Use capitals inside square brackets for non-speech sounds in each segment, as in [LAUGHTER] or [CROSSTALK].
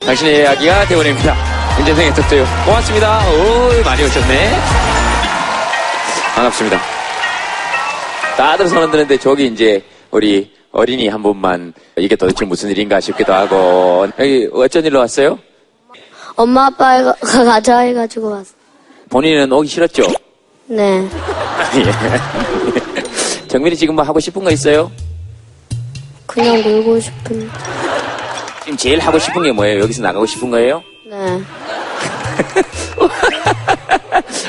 당신의 이야기가 대원입니다. 윤재생의 덕도요. 고맙습니다. 오, 많이 오셨네. 반갑습니다. 다들 손 흔드는데 저기 이제 우리 어린이 한 분만 이게 도대체 무슨 일인가 싶기도 하고 여기 어쩐 일로 왔어요? 엄마 아빠가 가자 해가지고 왔어. 본인은 오기 싫었죠? 네. [LAUGHS] 예. 정민이 지금 뭐 하고 싶은 거 있어요? 그냥 놀고 싶은. 지금 제일 하고 싶은 게 뭐예요? 여기서 나가고 싶은 거예요? 네. [LAUGHS]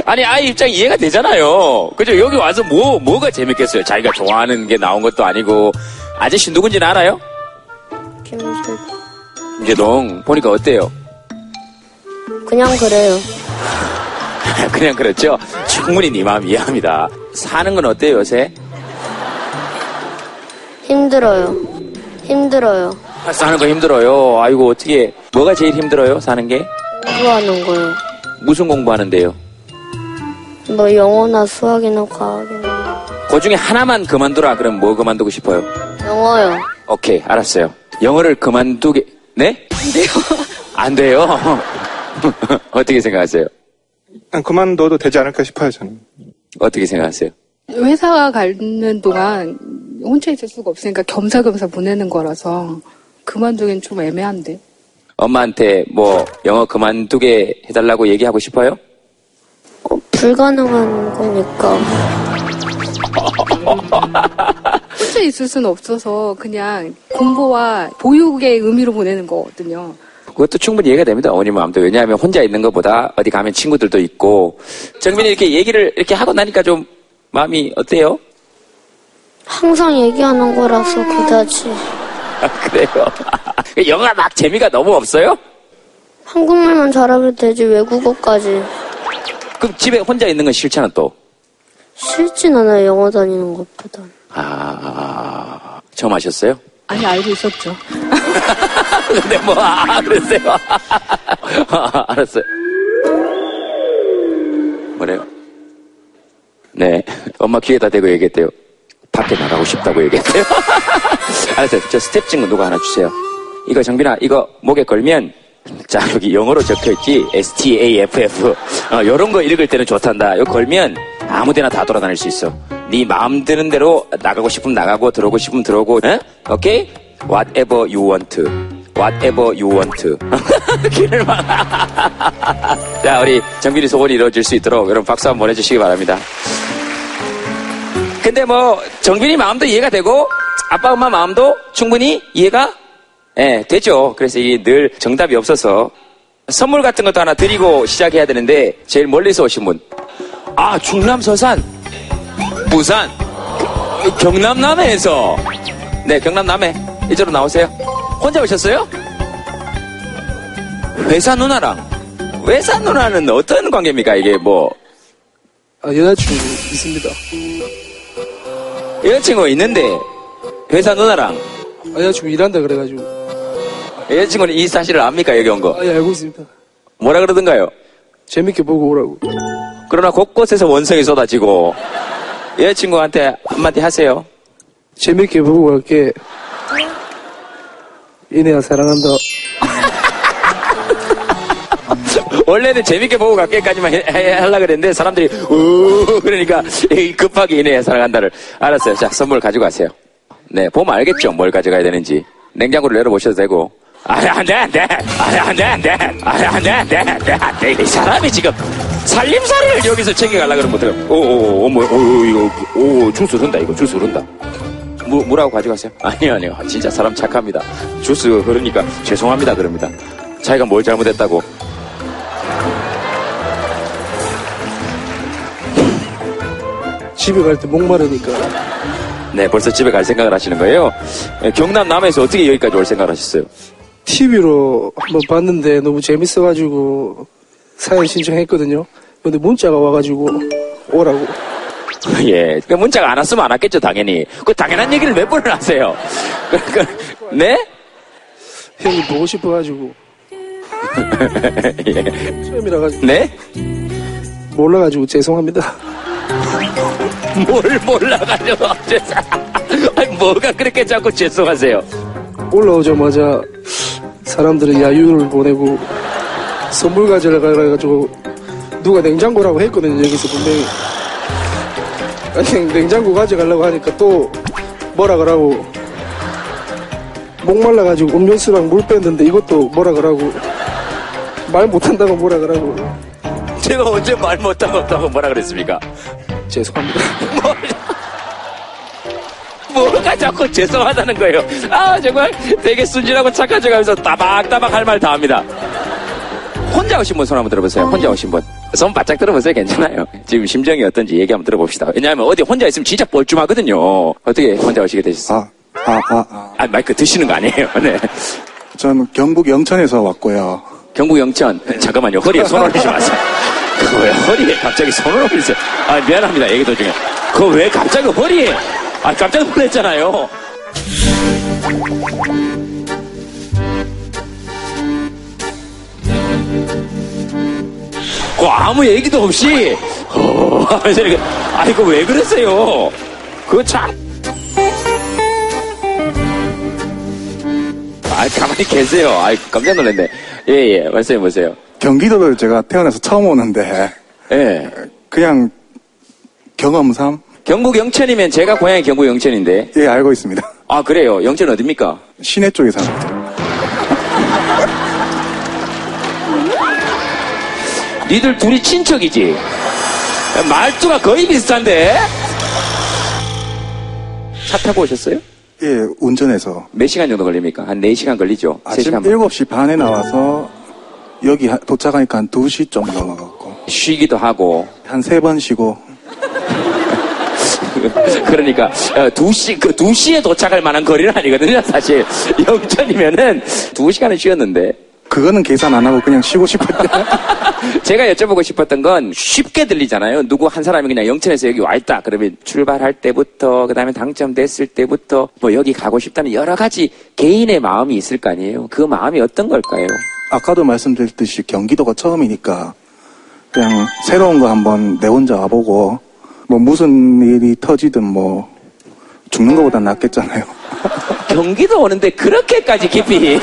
아니 아이 입장 이해가 되잖아요. 그죠? 여기 와서 뭐 뭐가 재밌겠어요? 자기가 좋아하는 게 나온 것도 아니고 아저씨 누군지는 알아요? 김세. 김재동 보니까 어때요? 그냥 그래요. [LAUGHS] 그냥 그렇죠. 충분히 네 마음 이해합니다. 사는 건 어때요 요새? 힘들어요. 힘들어요. 사는 거 힘들어요. 아이고 어떻게 뭐가 제일 힘들어요? 사는 게 공부하는 거요. 무슨 공부하는데요? 뭐 영어나 수학이나 과학이나 그 중에 하나만 그만두라. 그럼 뭐 그만두고 싶어요? 영어요. 오케이 알았어요. 영어를 그만두게 네? 안 돼요. [LAUGHS] 안 돼요. [LAUGHS] 어떻게 생각하세요? 난 그만둬도 되지 않을까 싶어요, 저는. 어떻게 생각하세요? 회사 가는 동안 혼자 있을 수가 없으니까 겸사겸사 보내는 거라서 그만두긴 좀 애매한데. 엄마한테 뭐 영어 그만두게 해달라고 얘기하고 싶어요? 어, 불가능한 거니까. 혼자 있을 수는 없어서 그냥 공부와 보육의 의미로 보내는 거거든요. 그것도 충분히 이해가 됩니다. 어머니 마음도. 왜냐하면 혼자 있는 것보다 어디 가면 친구들도 있고. 정민이 이렇게 얘기를 이렇게 하고 나니까 좀 마음이 어때요? 항상 얘기하는 거라서 그다지. 아, [LAUGHS] 그래요. [LAUGHS] 영어가 막 재미가 너무 없어요? 한국말만 잘하면 되지 외국어까지. 그럼 집에 혼자 있는 건 싫잖아 또. 싫진 않아요 영어 다니는 것보다. 아, 처음 하셨어요? 아니 알고 있었죠. [LAUGHS] 근데 뭐, 아, 그랬어요. 아, 알았어요. 뭐래요? 네. 엄마 귀에다 대고 얘기했대요. 밖에 나가고 싶다고 얘기했대요. [LAUGHS] 알았어요. 저 스태프증 그거 누가 하나 주세요. 이거 정빈아, 이거 목에 걸면, 자, 여기 영어로 적혀 있지. STAFF. 어, 요런 거 읽을 때는 좋단다. 이거 걸면 아무 데나 다 돌아다닐 수 있어. 네 마음 드는 대로 나가고 싶으면 나가고, 들어오고 싶으면 들어오고, 에? 오케이? Whatever you want. Whatever you want. [LAUGHS] 길을 막. [LAUGHS] 자, 우리 정빈이 소원이 이루어질 수 있도록 여러분 박수 한번 보내주시기 바랍니다. 근데 뭐 정빈이 마음도 이해가 되고 아빠 엄마 마음도 충분히 이해가 예, 되죠. 그래서 이게 늘 정답이 없어서 선물 같은 것도 하나 드리고 시작해야 되는데 제일 멀리서 오신 분. 아, 충남 서산, 부산, 경남 남해에서 네, 경남 남해 이쪽으로 나오세요. 혼자 오셨어요? 회사 누나랑 회사 누나는 어떤 관계입니까? 이게 뭐 아, 여자친구 있습니다. 여자친구 있는데 회사 누나랑 아, 여자친구 일한다 그래가지고. 여자친구는 이 사실을 압니까 여기 온 거? 아, 예, 알고 있습니다. 뭐라 그러던가요? 재밌게 보고 오라고. 그러나 곳곳에서 원성이 쏟아지고 여자친구한테 한마디 하세요. 재밌게 보고 갈게. 이내야 사랑한다. [LAUGHS] 원래는 재밌게 보고 갈게까지만 하려고 그랬는데 사람들이 우 그러니까 이 급하게 이내 사랑한다를 알았어요. 자 선물 가지고 가세요. 네 보면 알겠죠? 뭘 가져가야 되는지. 냉장고를 열어보셔도 되고. 안돼 안돼. 안돼 안돼. 안돼 안돼 안돼 안돼. 이 사람이 지금 살림살이를 여기서 챙겨가려고 그러면 어떡해. 오오오 뭐 오, 이거 오 주스 흐른다 이거 주스 흐른다. 무, 뭐라고 가져가세요? [LAUGHS] 아니요 아니요. 진짜 사람 착합니다. 주스 흐르니까 죄송합니다 그럽니다. 자기가 뭘 잘못했다고 집에 갈 때 목마르니까. 네, 벌써 집에 갈 생각을 하시는 거예요. 예, 경남 남에서 어떻게 여기까지 올 생각을 하셨어요? TV로 한번 봤는데 너무 재밌어가지고 사연 신청했거든요. 근데 문자가 와가지고 오라고. [LAUGHS] 예, 그 문자가 안 왔으면 안 왔겠죠, 당연히. 그 당연한 얘기를 몇 번을 하세요. [LAUGHS] 그, 그, 네? 형이 보고 싶어가지고. [LAUGHS] 예. 처음이라 가지고 네? 몰라가지고 죄송합니다. [LAUGHS] 뭘 몰라가지고 죄송. [LAUGHS] 아니, 뭐가 그렇게 자꾸 죄송하세요? 올라오자마자 사람들은 야유를 보내고 선물 가져라 가지고 누가 냉장고라고 했거든요 여기서 분명히 아니 냉장고 가져가려고 하니까 또 뭐라 그러고 목말라 가지고 음료수랑 물 뺐는데 이것도 뭐라 그러고 말 못한다고 뭐라 그러고 제가 언제 말 못하고 뭐라 그랬습니까? 죄송합니다. [LAUGHS] 뭐가 자꾸 죄송하다는 거예요. 아, 정말 되게 순진하고 착한 척 하면서 따박따박 할 말 다 합니다. 혼자 오신 분 손 한번 들어보세요. 혼자 오신 분. 손 바짝 들어보세요. 괜찮아요. 지금 심정이 어떤지 얘기 한번 들어봅시다. 왜냐하면 어디 혼자 있으면 진짜 뻘쭘하거든요. 어떻게 혼자 오시게 되셨어요? 아, 아, 아, 아. 아, 마이크 드시는 거 아니에요. [LAUGHS] 네. 저는 경북 영천에서 왔고요. 경북 영천. 잠깐만요. 허리에 손 올리지 마세요. [LAUGHS] 그거 왜 허리에 갑자기 손을 올리세요? 아, 미안합니다. 얘기 도중에. 그거 왜 갑자기 허리에? 아, 깜짝 놀랐잖아요. 그 아무 얘기도 없이, 어, 하면서 이렇게, 아, 이거 왜 그랬어요? 그거 참. 아, 가만히 계세요. 아, 깜짝 놀랐네. 예, 예. 말씀해 보세요. 경기도를 제가 태어나서 처음 오는데, 예. 그냥 경험삼? 경북 영천이면 제가 고향이 경북 영천인데. 예, 알고 있습니다. 아, 그래요. 영천 어딥니까? 시내 쪽에 삽니다. 니들 둘이 친척이지? 말투가 거의 비슷한데? 차 타고 오셨어요? 예, 운전해서. 몇 시간 정도 걸립니까? 한 4시간 걸리죠? 아침 3시간. 7시 반에 나와서 여기 하- 도착하니까 한 2시 좀 넘어갔고. 쉬기도 하고. 한 세 번 쉬고. [LAUGHS] 그러니까, 어, 2시, 그 2시에 도착할 만한 거리는 아니거든요, 사실. [LAUGHS] 영천이면은 2시간은 쉬었는데. 그거는 계산 안 하고 그냥 쉬고 싶었대. [LAUGHS] 제가 여쭤보고 싶었던 건 쉽게 들리잖아요. 누구 한 사람이 그냥 영천에서 여기 와 있다. 그러면 출발할 때부터, 그 다음에 당첨됐을 때부터, 뭐 여기 가고 싶다는 여러 가지 개인의 마음이 있을 거 아니에요. 그 마음이 어떤 걸까요? 아까도 말씀드렸듯이 경기도가 처음이니까 그냥 새로운 거 한번 내 혼자 와보고 뭐 무슨 일이 터지든 뭐 죽는 것보단 낫겠잖아요. [LAUGHS] 경기도 오는데 그렇게까지 깊이.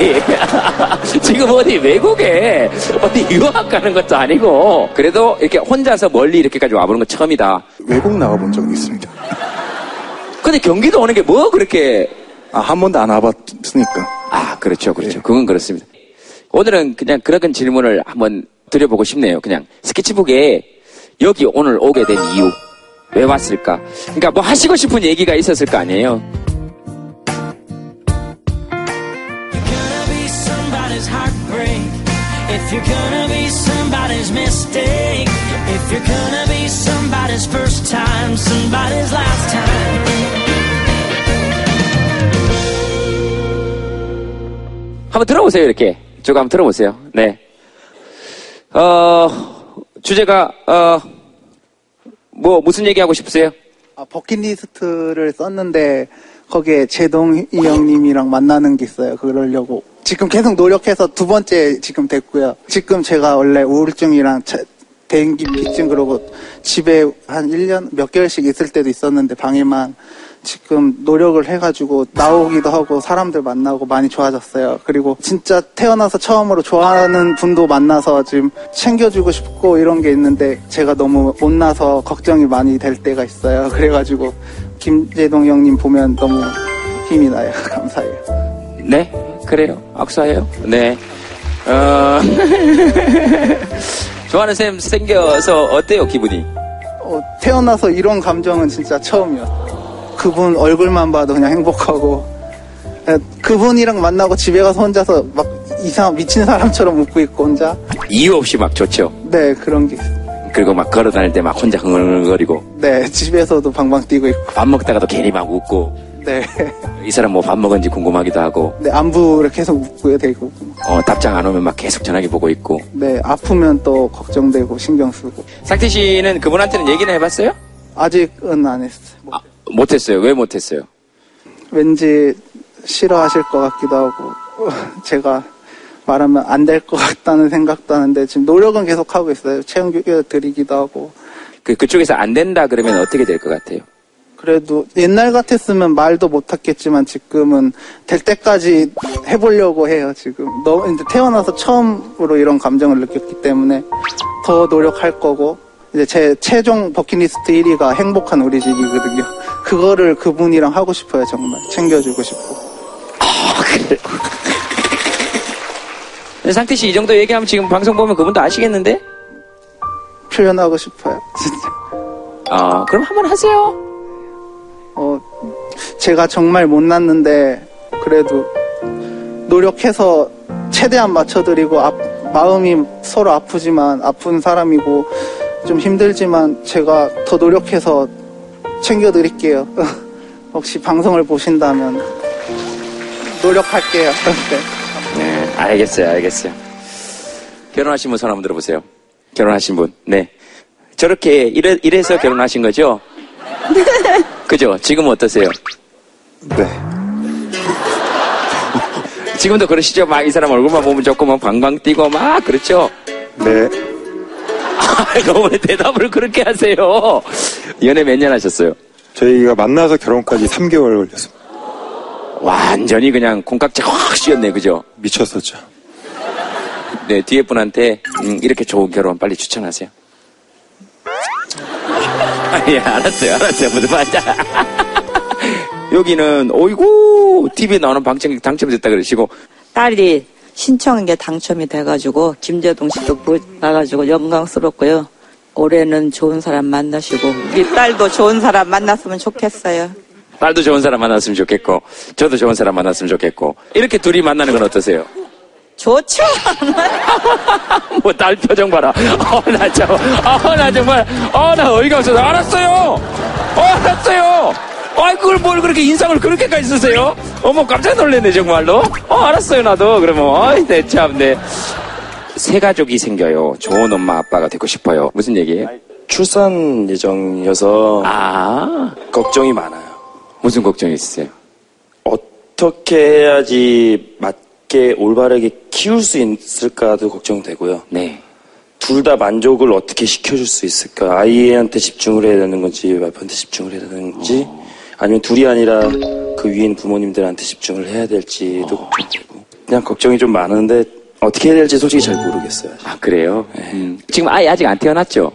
[LAUGHS] 지금 어디 외국에 어디 유학 가는 것도 아니고. 그래도 이렇게 혼자서 멀리 이렇게까지 와보는 건 처음이다. 외국 나가본 적은 있습니다. [LAUGHS] 근데 경기도 오는 게 뭐 그렇게 아, 한 번도 안 와봤으니까. 아, 그렇죠, 그렇죠. 그건 그렇습니다. 오늘은 그냥 그런 질문을 한번 드려보고 싶네요. 그냥 스케치북에 여기 오늘 오게 된 이유. 왜 왔을까? 그러니까 뭐 하시고 싶은 얘기가 있었을 거 아니에요? 한번 들어보세요, 이렇게. 저거 한번 들어보세요. 네. 어, 주제가, 어, 뭐, 무슨 얘기 하고 싶으세요? 아, 버킷리스트를 썼는데 거기에 제동이 형님이랑 만나는 게 있어요. 그러려고 지금 계속 노력해서 두 번째 지금 됐고요. 지금 제가 원래 우울증이랑 차- 대인기 피증 그러고 집에 한 1년 몇 개월씩 있을 때도 있었는데 방에만 지금 노력을 해가지고 나오기도 하고 사람들 만나고 많이 좋아졌어요. 그리고 진짜 태어나서 처음으로 좋아하는 분도 만나서 지금 챙겨주고 싶고 이런 게 있는데 제가 너무 못나서 걱정이 많이 될 때가 있어요. [LAUGHS] 그래가지고 김재동 형님 보면 너무 힘이 나요. [LAUGHS] 감사해요. 네, 그래요. 악수해요. 네. 어, [LAUGHS] 좋아하는 쌤 생겨서 어때요, 기분이? 어, 태어나서 이런 감정은 진짜 처음이었어요. 그분 얼굴만 봐도 그냥 행복하고 에, 그분이랑 만나고 집에 가서 혼자서 막 이상 미친 사람처럼 웃고 있고 혼자 이유 없이 막 좋죠. 네 그런 게 있어요. 그리고 막 걸어 다닐 때 막 혼자 흥얼흥얼거리고, 네 집에서도 방방 뛰고 있고 밥 먹다가도 괜히 막 웃고, 네, 이 사람 뭐 밥 먹은지 궁금하기도 하고, 네 안부를 계속 웃고요 되고 어, 답장 안 오면 막 계속 전화기 보고 있고. 네 아프면 또 걱정되고 신경 쓰고 상태 씨는 그분한테는 얘기는 해봤어요? 아직은 안 했어요. 뭐, 아, 못했어요. 왜 못했어요? 왠지 싫어하실 것 같기도 하고 [LAUGHS] 제가 말하면 안 될 것 같다는 생각도 하는데 지금 노력은 계속 하고 있어요. 체험 교육 드리기도 하고 그, 그쪽에서 안 된다 그러면 어떻게 될 것 같아요? 그래도 옛날 같았으면 말도 못했겠지만 지금은 될 때까지 해보려고 해요. 지금 너무 이제 태어나서 처음으로 이런 감정을 느꼈기 때문에 더 노력할 거고 이제 제 최종 버킷리스트 1위가 행복한 우리 집이거든요. 그거를 그분이랑 하고 싶어요. 정말 챙겨주고 싶고. 상태 씨 이 정도 얘기하면 지금 방송 보면 그분도 아시겠는데? 표현하고 싶어요. 진짜. 아, 그럼 한번 하세요. 어, 제가 정말 못났는데 그래도 노력해서 최대한 맞춰드리고 아- 마음이 서로 아프지만 아픈 사람이고 좀 힘들지만 제가 더 노력해서 챙겨드릴게요. [LAUGHS] 혹시 방송을 보신다면 노력할게요. [LAUGHS] 네. 네, 알겠어요, 알겠어요. 결혼하신 분 손 한번 들어보세요. 결혼하신 분, 네. 저렇게 이래, 이래서 결혼하신 거죠? [LAUGHS] 그죠? 지금은 어떠세요? 네. 지금도 그러시죠? 막 이 사람 얼굴만 보면 좋고 막 방방 뛰고 막 그렇죠? 네. [LAUGHS] 너무 왜 대답을 그렇게 하세요? 연애 몇 년 하셨어요? 저희가 만나서 결혼까지 3개월 걸렸습니다. 완전히 그냥 콩깍지 확 씌었네, 그죠? 미쳤었죠. 네, 뒤에 분한테 음, 이렇게 좋은 결혼 빨리 추천하세요. [LAUGHS] 예, 알았어요, 알았어요. 무슨 말인지. [LAUGHS] 여기는 어이구 TV에 나오는 방청 당첨됐다 그러시고 딸이 신청한 게 당첨이 돼가지고 김재동 씨도 보- 나가지고 영광스럽고요. 올해는 좋은 사람 만나시고 우리 딸도 좋은 사람 만났으면 좋겠어요. 딸도 좋은 사람 만났으면 좋겠고 저도 좋은 사람 만났으면 좋겠고 이렇게 둘이 만나는 건 어떠세요? 좋죠? [LAUGHS] 뭐 딸 표정 봐라. 어, 나 참, 어, 나 정말, 어, 나 어이가 없어서 알았어요. 어, 알았어요. 아이, 그걸 뭘 그렇게 인상을 그렇게까지 쓰세요? 어머, 깜짝 놀랐네, 정말로. 어, 알았어요, 나도. 그러면, 어이, 내 참, 네. 새 가족이 생겨요. 좋은 엄마, 아빠가 되고 싶어요. 무슨 얘기예요? 출산 예정이어서 아, 걱정이 많아요. 무슨 걱정이 있으세요? 어떻게 해야지 맞게 올바르게 키울 수 있을까도 걱정되고요. 네. 둘 다 만족을 어떻게 시켜줄 수 있을까? 아이한테 집중을 해야 되는 건지 와이프한테 집중을 해야 되는 건지 아니면 둘이 아니라 그 위인 부모님들한테 집중을 해야 될지도 걱정되고 그냥 걱정이 좀 많은데 어떻게 해야 될지 솔직히 잘 모르겠어요. 아, 그래요? 음. 지금 아이 아직 안 태어났죠?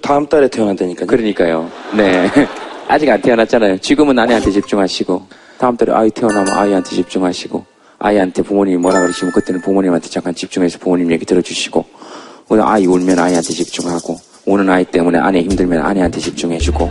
다음 달에 태어난다니까요. 그러니까요. 네. [LAUGHS] 아직 안 태어났잖아요. 지금은 아내한테 집중하시고, 다음 달에 아이 태어나면 아이한테 집중하시고, 아이한테 부모님이 뭐라 그러시면 그때는 부모님한테 잠깐 집중해서 부모님 얘기 들어주시고, 오늘 아이 울면 아이한테 집중하고, 우는 아이 때문에 아내 힘들면 아내한테 집중해주고,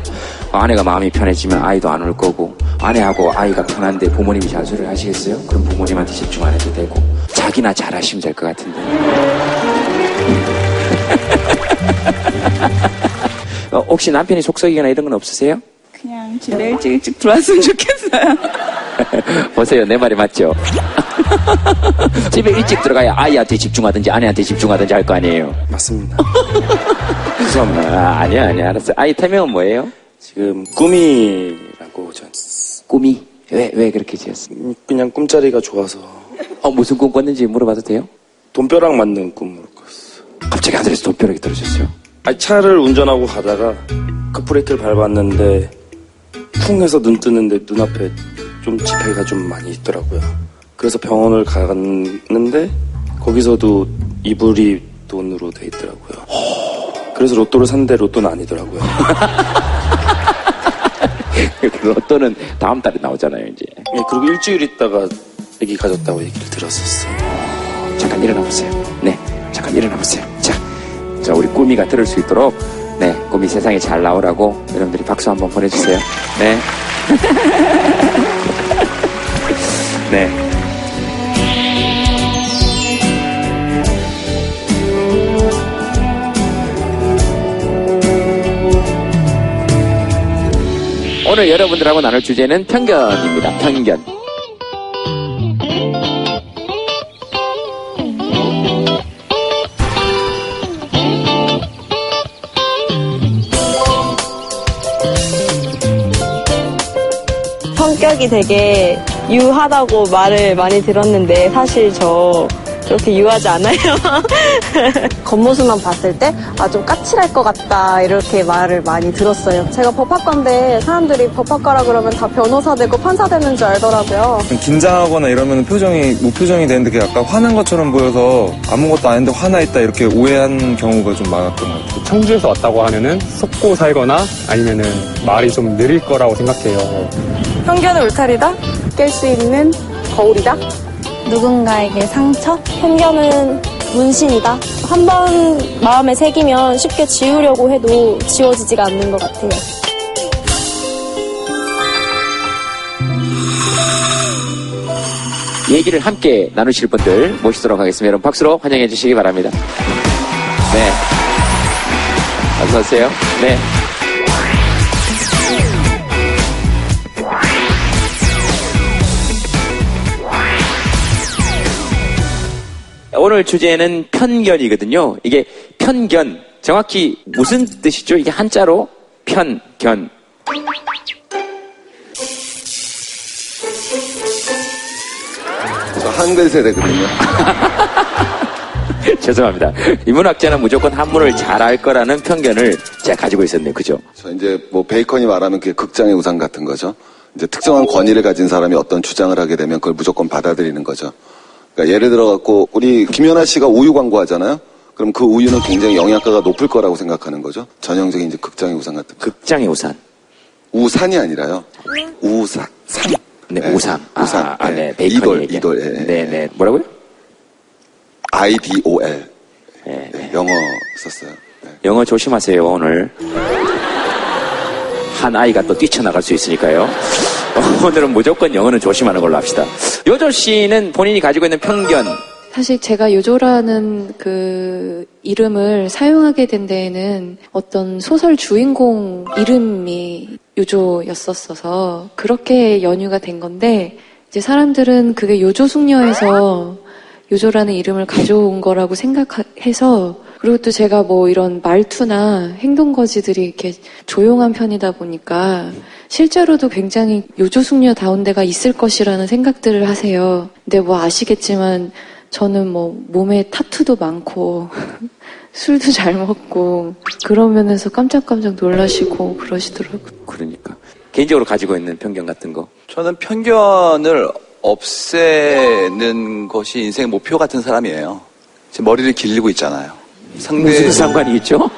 아내가 마음이 편해지면 아이도 안 울 거고, 아내하고 아이가 편한데 부모님이 잔소리를 하시겠어요? 그럼 부모님한테 집중 안 해도 되고, 자기나 잘하시면 될 것 같은데. [LAUGHS] 어, 혹시 남편이 속썩이거나 이런 건 없으세요? 그냥 집에 일찍 일찍 들어왔으면 좋겠어요. [LAUGHS] 보세요, 내 말이 맞죠? [LAUGHS] 집에 일찍 들어가야 아이한테 집중하든지 아내한테 집중하든지 할 거 아니에요. 맞습니다. 죄송합니다. 아, 아니야, 아니야, 알았어. 아이 태명은 뭐예요? 지금 꿈이라고 전 꿈이? 왜, 왜 그렇게 지었어? 그냥 꿈자리가 좋아서 어, 무슨 꿈 꿨는지 물어봐도 돼요? 돈벼락 맞는 꿈을 꿨어. 갑자기 하늘에서 돈벼락이 떨어졌어요. 아니, 차를 운전하고 가다가 급브레이크를 밟았는데 쿵 해서 눈 뜨는데 눈앞에 좀 지폐가 좀 많이 있더라고요. 그래서 병원을 갔는데 거기서도 이불이 돈으로 돼 있더라고요. 그래서 로또를 샀는데 로또는 아니더라고요. [LAUGHS] 로또는 다음 달에 나오잖아요, 이제. 예, 그리고 일주일 있다가 아기 가졌다고 얘기를 들었었어요. 잠깐 일어나 보세요. 네, 잠깐 일어나 보세요. 자, 자 우리 꾸미가 들을 수 있도록 네, 꾸미 세상에 잘 나오라고 여러분들이 박수 한번 보내주세요. 네. [LAUGHS] 네. 오늘 여러분들하고 나눌 주제는 편견입니다. 편견. 성격이 되게 유하다고 말을 많이 들었는데 사실 저 그렇게 유하지 않아요. [LAUGHS] 겉모습만 봤을 때, 아, 좀 까칠할 것 같다, 이렇게 말을 많이 들었어요. 제가 법학과인데, 사람들이 법학과라 그러면 다 변호사 되고 판사 되는 줄 알더라고요. 긴장하거나 이러면 표정이 무표정이 되는데 그게 약간 화난 것처럼 보여서 아무것도 아닌데 화나 있다 이렇게 오해한 경우가 좀 많았던 것 같아요. 청주에서 왔다고 하면은 속고 살거나 아니면은 말이 좀 느릴 거라고 생각해요. 편견은 울타리다? 깰 수 있는 거울이다? 누군가에게 상처? 편견은 문신이다. 한 번 마음에 새기면 쉽게 지우려고 해도 지워지지가 않는 것 같아요. 얘기를 함께 나누실 분들 모시도록 하겠습니다. 여러분 박수로 환영해 주시기 바랍니다. 네. 어서 오세요. 네. 오늘 주제는 편견이거든요. 이게 편견. 정확히 무슨 뜻이죠? 이게 한자로 편견. 저 한글 세대거든요. [LAUGHS] 죄송합니다. 인문학자는 무조건 한문을 잘할 거라는 편견을 제가 가지고 있었네요. 그죠? 저 이제 뭐 베이컨이 말하면 그게 극장의 우상 같은 거죠. 이제 특정한 권위를 가진 사람이 어떤 주장을 하게 되면 그걸 무조건 받아들이는 거죠. 그러니까 예를 들어 갖고 우리 김연아 씨가 우유 광고 하잖아요. 그럼 그 우유는 굉장히 영양가가 높을 거라고 생각하는 거죠. 전형적인 이제 극장의 우상 같은. 거. 극장의 우산. 우산이 아니라요. 우산. 산. 네, 우산. 아, 우산. 아, 네, 베이컨이 이돌, 얘기한. 이돌. 예, 예. 네, 네. 뭐라고요? I-D-O-L. 네, 네, 영어 썼어요. 영어 조심하세요, 오늘. 한 아이가 또 뛰쳐나갈 수 있으니까요. [LAUGHS] 오늘은 무조건 영어는 조심하는 걸로 합시다. 요조 씨는 본인이 가지고 있는 편견, 사실 제가 요조라는 그 이름을 사용하게 된 데에는 어떤 소설 주인공 이름이 요조였었어서 그렇게 연유가 된 건데 이제 사람들은 그게 요조 숙녀에서 요조라는 이름을 가져온 거라고 생각해서 그리고 또 제가 뭐 이런 말투나 행동 거지들이 이렇게 조용한 편이다 보니까 실제로도 굉장히 요조 숙녀다운 데가 있을 것이라는 생각들을 하세요. 근데 뭐 아시겠지만 저는 뭐 몸에 타투도 많고 [LAUGHS] 술도 잘 먹고 그런 면에서 깜짝깜짝 놀라시고 그러시더라고요. 그러니까. 개인적으로 가지고 있는 편견 같은 거. 저는 편견을 없애는 것이 인생의 목표 같은 사람이에요. 제 머리를 길리고 있잖아요. 상대, 무슨 상관이 있죠?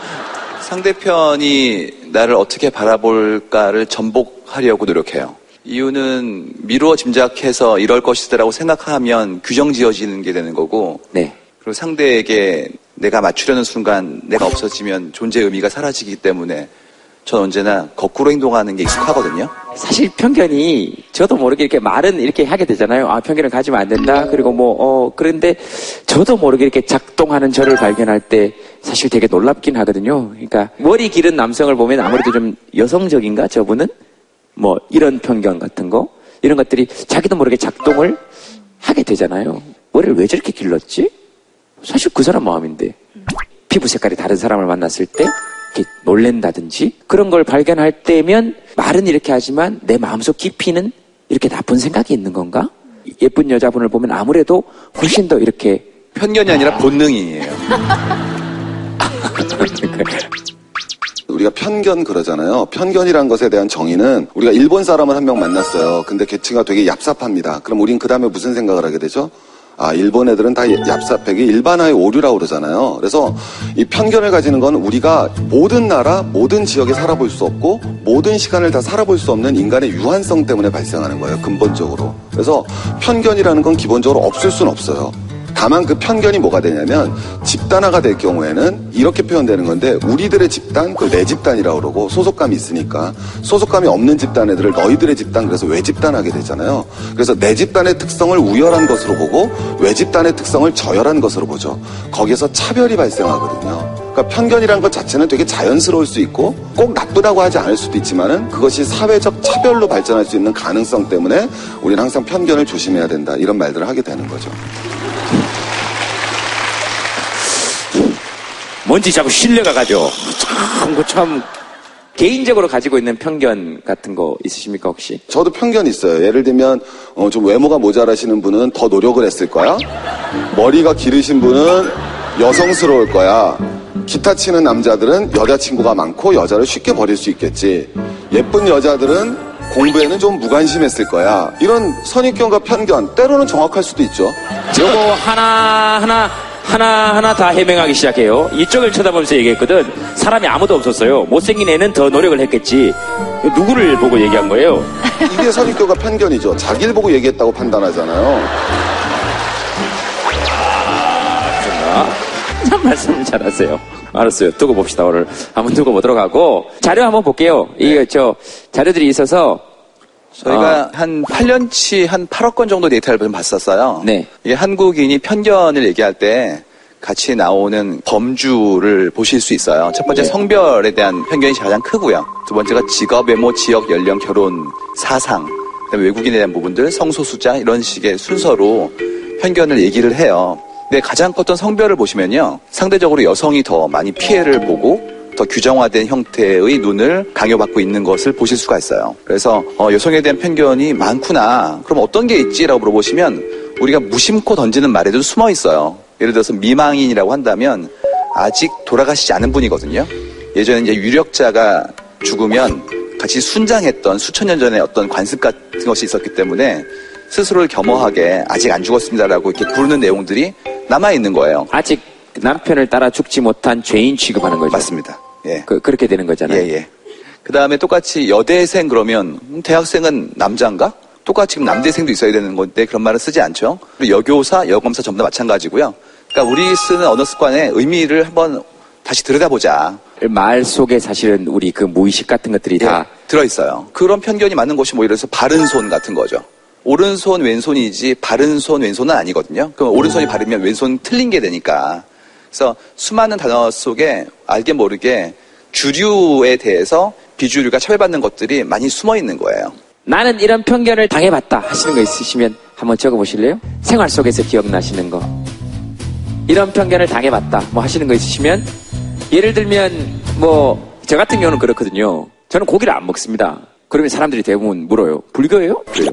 상대편이 나를 어떻게 바라볼까를 전복하려고 노력해요. 이유는 미루어 짐작해서 이럴 것이다라고 생각하면 규정 지어지는 게 되는 거고 네. 그리고 상대에게 내가 맞추려는 순간 내가 없어지면 존재 의미가 사라지기 때문에 전 언제나 거꾸로 행동하는 게 익숙하거든요. 사실 편견이 저도 모르게 이렇게 말은 이렇게 하게 되잖아요. 아, 편견을 가지면 안 된다. 그리고 뭐, 어, 그런데 저도 모르게 이렇게 작동하는 저를 발견할 때 사실 되게 놀랍긴 하거든요. 그러니까 머리 기른 남성을 보면 아무래도 좀 여성적인가 저분은? 뭐 이런 편견 같은 거 이런 것들이 자기도 모르게 작동을 하게 되잖아요. 머리를 왜 저렇게 길렀지? 사실 그 사람 마음인데 피부 색깔이 다른 사람을 만났을 때 놀랜다든지 그런 걸 발견할 때면 말은 이렇게 하지만 내 마음속 깊이는 이렇게 나쁜 생각이 있는 건가? 예쁜 여자분을 보면 아무래도 훨씬 더 이렇게 편견이 아니라 본능이에요. [LAUGHS] 우리가 편견 그러잖아요. 편견이란 것에 대한 정의는 우리가 일본 사람을 한 명 만났어요. 근데 개치가 되게 얍삽합니다. 그럼 우린 그 다음에 무슨 생각을 하게 되죠? 아, 일본 애들은 다 얍삽하게 일반화의 오류라고 그러잖아요. 그래서 이 편견을 가지는 건 우리가 모든 나라, 모든 지역에 살아볼 수 없고 모든 시간을 다 살아볼 수 없는 인간의 유한성 때문에 발생하는 거예요. 근본적으로. 그래서 편견이라는 건 기본적으로 없을 수는 없어요. 다만 그 편견이 뭐가 되냐면 집단화가 될 경우에는 이렇게 표현되는 건데 우리들의 집단, 그걸 내 집단이라고 그러고 소속감이 있으니까 소속감이 없는 집단 애들을 너희들의 집단 그래서 외집단하게 되잖아요. 그래서 내 집단의 특성을 우열한 것으로 보고 외집단의 특성을 저열한 것으로 보죠. 거기에서 차별이 발생하거든요. 그러니까 편견이란 것 자체는 되게 자연스러울 수 있고 꼭 나쁘다고 하지 않을 수도 있지만은 그것이 사회적 차별로 발전할 수 있는 가능성 때문에 우리는 항상 편견을 조심해야 된다 이런 말들을 하게 되는 거죠. 뭔지 자꾸 신뢰가 가죠. 참, 그 참, 개인적으로 가지고 있는 편견 같은 거 있으십니까 혹시? 저도 편견이 있어요. 예를 들면 어, 좀 외모가 모자라시는 분은 더 노력을 했을 거야. 머리가 기르신 분은 여성스러울 거야. 기타 치는 남자들은 여자친구가 많고 여자를 쉽게 버릴 수 있겠지. 예쁜 여자들은 공부에는 좀 무관심했을 거야. 이런 선입견과 편견 때로는 정확할 수도 있죠. 저거 하나 하나 하나 하나 다 해명하기 시작해요. 이쪽을 쳐다보면서 얘기했거든. 사람이 아무도 없었어요. 못생긴 애는 더 노력을 했겠지. 누구를 보고 얘기한 거예요? 이게 선입견과 편견이죠. 자기를 보고 얘기했다고 판단하잖아요. [LAUGHS] 말씀을 잘하세요. 알았어요. 두고 봅시다. 오늘 한번 두고 보도록 하고 자료 한번 볼게요. 이게 저 자료들이 있어서 저희가 한 8년치 한 8억 건 정도 데이터를 좀 봤었어요. 네. 이게 한국인이 편견을 얘기할 때 같이 나오는 범주를 보실 수 있어요. 첫 번째 네. 성별에 대한 편견이 가장 크고요. 두 번째가 직업, 외모, 지역, 연령, 결혼, 사상, 그다음에 외국인에 대한 부분들, 성소수자 이런 식의 순서로 편견을 얘기를 해요. 근데 가장 컸던 성별을 보시면요. 상대적으로 여성이 더 많이 피해를 보고 더 규정화된 형태의 눈을 강요받고 있는 것을 보실 수가 있어요. 그래서 어, 여성에 대한 편견이 많구나. 그럼 어떤 게 있지라고 물어보시면 우리가 무심코 던지는 말에도 숨어 있어요. 예를 들어서 미망인이라고 한다면 아직 돌아가시지 않은 분이거든요. 예전에 이제 유력자가 죽으면 같이 순장했던 수천 년 전에 어떤 관습 같은 것이 있었기 때문에 스스로를 겸허하게 아직 안 죽었습니다라고 이렇게 부르는 내용들이 남아 있는 거예요. 아직 남편을 따라 죽지 못한 죄인 취급하는 거죠. 맞습니다. 예. 그, 그렇게 되는 거잖아요. 예, 예. 그 다음에 똑같이 여대생 그러면 음, 대학생은 남자인가? 똑같이 지금 남대생도 있어야 되는 건데 그런 말은 쓰지 않죠. 그리고 여교사, 여검사 전부 다 마찬가지고요. 그러니까 우리 쓰는 언어 습관의 의미를 한번 다시 들여다보자. 말 속에 사실은 우리 그 무의식 같은 것들이 다 들어있어요. 그런 편견이 많은 것이 뭐 들어서 바른 손 같은 거죠. 오른손 왼손이지 바른 손 왼손은 아니거든요. 그럼 오른손이 바르면 왼손 틀린 게 되니까. 그래서 수많은 단어 속에 알게 모르게 주류에 대해서 비주류가 차별받는 것들이 많이 숨어 있는 거예요. 나는 이런 편견을 당해봤다 하시는 거 있으시면 한번 적어보실래요? 생활 속에서 기억나시는 거. 이런 편견을 당해봤다 뭐 하시는 거 있으시면 예를 들면 뭐 저 같은 경우는 그렇거든요. 저는 고기를 안 먹습니다. 그러면 사람들이 대부분 물어요. 불교예요? 그래요.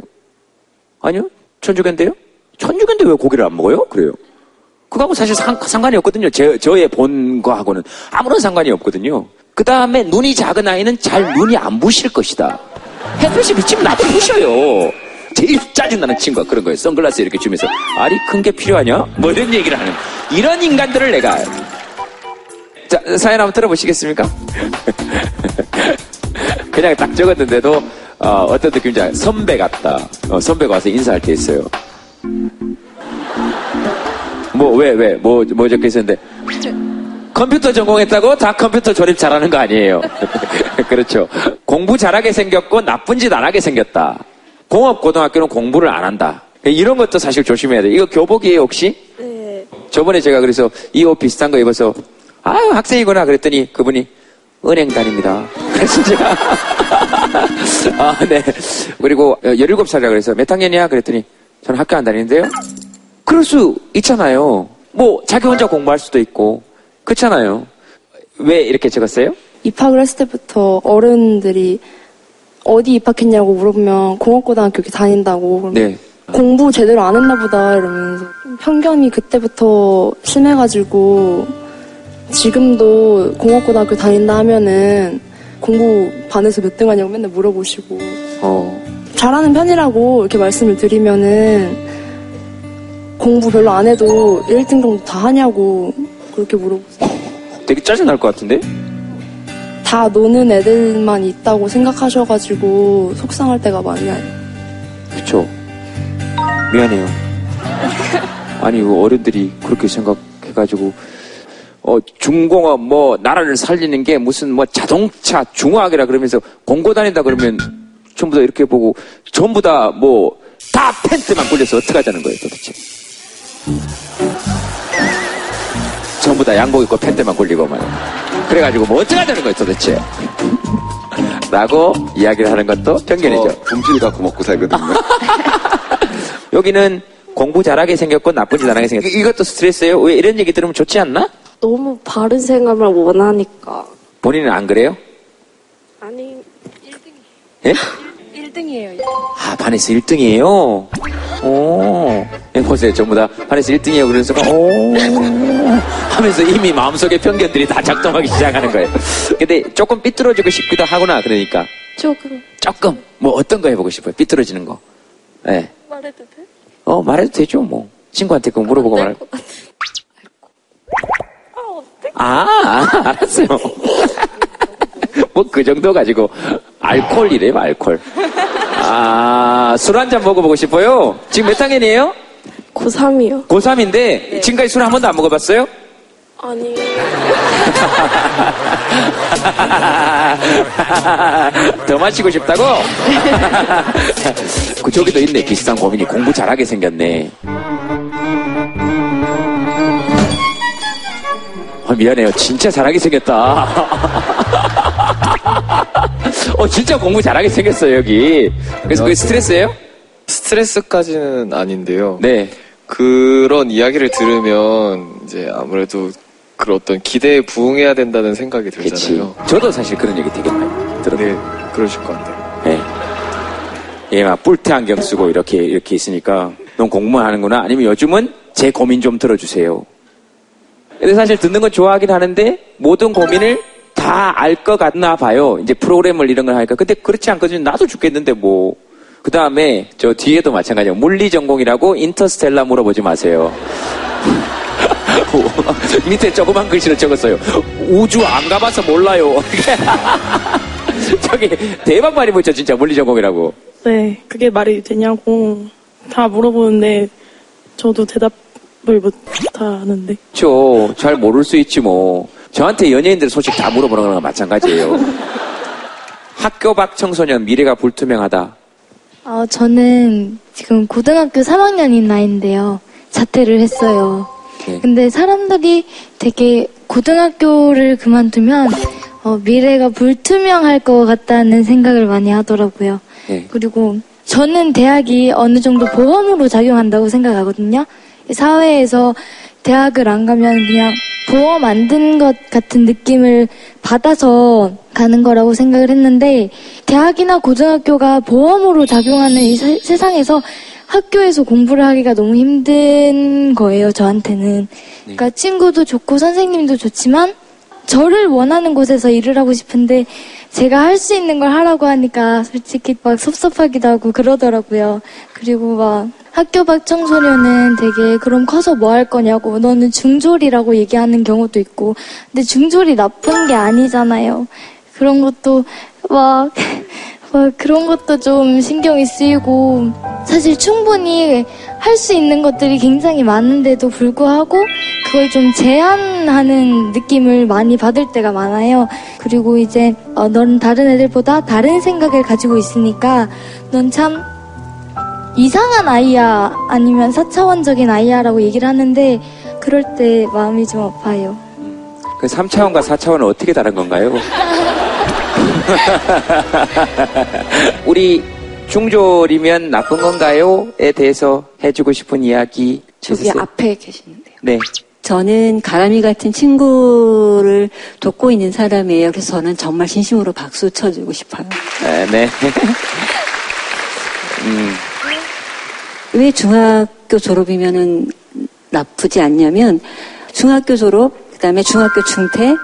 아니요. 천주교인데요? 천주교인데 왜 고기를 안 먹어요? 그래요. 그거하고 사실 상, 상관이 없거든요. 제, 저의 본 거하고는 아무런 상관이 없거든요. 그 다음에 눈이 작은 아이는 잘 눈이 안 부실 것이다. 햇빛이 비치면 나도 부셔요. 제일 짜증나는 친구가 그런 거예요. 선글라스 이렇게 주면서 알이 큰 게 필요하냐? 뭐 이런 얘기를 하는 이런 인간들을 내가 자 사연 한번 들어보시겠습니까? [LAUGHS] 그냥 딱 적었는데도 어, 떤 느낌인지 알 선배 같다. 어, 선배가 와서 인사할 때 있어요. 뭐 왜 왜 뭐 뭐 적혀 있었는데 컴퓨터 전공했다고 다 컴퓨터 조립 잘하는 거 아니에요. [LAUGHS] 그렇죠. 공부 잘하게 생겼고 나쁜 짓 안 하게 생겼다. 공업고등학교는 공부를 안 한다. 이런 것도 사실 조심해야 돼. 이거 교복이에요 혹시? 네. 저번에 제가 그래서 이 옷 비슷한 거 입어서 아유 학생이구나 그랬더니 그분이 은행 다닙니다. 제가 아 네. 그리고 17살이라 그래서 몇 학년이야? 그랬더니 저는 학교 안 다니는데요. 그럴 수 있잖아요. 뭐 자기 혼자 공부할 수도 있고 그렇잖아요. 왜 이렇게 적었어요? 입학을 했을 때부터 어른들이 어디 입학했냐고 물어보면 공업고등학교 이렇게 다닌다고 네. 공부 제대로 안 했나 보다 이러면서 편견이 그때부터 심해가지고 지금도 공업고등학교 다닌다 하면은 공부 반에서 몇 등 하냐고 맨날 물어보시고 어. 잘하는 편이라고 이렇게 말씀을 드리면은 공부 별로 안 해도 1등 정도 다 하냐고 그렇게 물어보세요. 되게 짜증날 것 같은데? 다 노는 애들만 있다고 생각하셔가지고 속상할 때가 많아요. 그쵸. 미안해요. 아니, 그 어른들이 그렇게 생각해가지고, 어, 중공업, 뭐, 나라를 살리는 게 무슨 뭐 자동차 중화학이라 그러면서 공고 다닌다 그러면 전부 다 이렇게 보고, 전부 다 뭐, 다 팬트만 굴려서 어떡하자는 거예요, 도대체. 전부 다 양복 입고 팬트만 굴리고 말 그래가지고 뭐 어떡하자는 거예요, 도대체. [LAUGHS] 라고 이야기를 하는 것도 편견이죠. 분필 갖고 먹고 살거든요. [LAUGHS] 여기는 공부 잘하게 생겼고 안 하게 생겼고 이것도 스트레스예요? 왜 이런 얘기 들으면 좋지 않나? 너무 바른 생각을 원하니까. 본인은 안 그래요? 아니, 예? 1 등이에요. 아, 반에서 1등이에요? 오. 예, 보세요. 전부 다 반에서 1등이에요. 그래서, 오. 하면서 이미 마음속에 편견들이 다 작동하기 시작하는 거예요. 근데 조금 삐뚤어지고 싶기도 하구나. 그러니까. 조금. 조금. 뭐 어떤 거 해보고 싶어요? 삐뚤어지는 거. 예. 말해도 돼? 어, 말해도 되죠, 뭐. 친구한테 그거 물어보고 말할 아, 알았어요. 뭐 그 정도 가지고 알콜이래요, 알콜. 아, 술 한 잔 먹어보고 싶어요? 지금 몇 학년이에요? 고3이요. 고3인데 지금까지 술 한 번도 안 먹어봤어요? 아니, [LAUGHS] 더 마시고 싶다고? [LAUGHS] 그 저기도 있네 비슷한 고민이 공부 잘하게 생겼네 아, 미안해요 진짜 잘하게 생겼다 [LAUGHS] 어 진짜 공부 잘하게 생겼어요 여기 그래서 그게 스트레스예요? 스트레스까지는 아닌데요. 네. 그런 이야기를 들으면 이제 아무래도 그런 어떤 기대에 부응해야 된다는 생각이 들잖아요. 저도 사실 그런 얘기 되게 많이 들었어요 네, 그러실 것 같아요. 네. 예, 막 뿔테 안경 쓰고 이렇게 이렇게 있으니까 넌 공무원 하는구나. 아니면 요즘은 제 고민 좀 들어주세요. 근데 사실 듣는 건 좋아하긴 하는데 모든 고민을 다 알 것 같나 봐요. 이제 프로그램을 이런 걸 하니까. 근데 그렇지 않거든요. 나도 죽겠는데 뭐. 그 다음에 저 뒤에도 마찬가지예요. 물리 전공이라고 인터스텔라 물어보지 마세요. [LAUGHS] 밑에 조그만 글씨로 적었어요. 우주 안 가봐서 몰라요. [LAUGHS] 저기 대박 말이 붙죠 진짜 물리 전공이라고. 네, 그게 말이 되냐고 다 물어보는데 저도 대답 을못 하는데. 그렇죠. 잘 모를 수 있지 뭐. 저한테 연예인들 소식 다 물어보는 거랑 마찬가지예요. [LAUGHS] 학교 밖 청소년 미래가 불투명하다. 어, 저는 지금 고등학교 3학년인 나이인데요. 자퇴를 했어요. 네. 근데 사람들이 되게 고등학교를 그만두면 어, 미래가 불투명할 것 같다는 생각을 많이 하더라고요. 네. 그리고 저는 대학이 어느 정도 보험으로 작용한다고 생각하거든요. 사회에서 대학을 안 가면 그냥 보험 안든것 같은 느낌을 받아서 가는 거라고 생각을 했는데 대학이나 고등학교가 보험으로 작용하는 이 세, 세상에서 학교에서 공부를 하기가 너무 힘든 거예요, 저한테는. 그러니까 친구도 좋고 선생님도 좋지만 저를 원하는 곳에서 일을 하고 싶은데 제가 할 수 있는 걸 하라고 하니까 솔직히 막 섭섭하기도 하고 그러더라고요. 그리고 막 학교 밖 청소년은 되게 그럼 커서 뭐 할 거냐고 너는 중졸이라고 얘기하는 경우도 있고 근데 중졸이 나쁜 게 아니잖아요. 그런 것도 막, [LAUGHS] 막 그런 것도 좀 신경이 쓰이고 사실 충분히 할 수 있는 것들이 굉장히 많은데도 불구하고 그걸 좀 제한하는 느낌을 많이 받을 때가 많아요. 그리고 이제 어, 넌 다른 애들보다 다른 생각을 가지고 있으니까 넌참 이상한 아이야 아니면 사차원적인 아이야라고 얘기를 하는데 그럴 때 마음이 좀 아파요. 그 3차원과 4차원은 어떻게 다른 건가요? [LAUGHS] 우리 중졸이면 나쁜 건가요?에 대해서 해주고 싶은 이야기 저기 있으세요? 앞에 계시는데요. 네. 저는 가람이 같은 친구를 돕고 있는 사람이에요. 그래서 저는 정말 진심으로 박수 쳐주고 싶어요. 네. 네. [LAUGHS] 음, 왜 중학교 졸업이면은 나쁘지 않냐면 중학교 졸업, 그다음에 중학교 중퇴,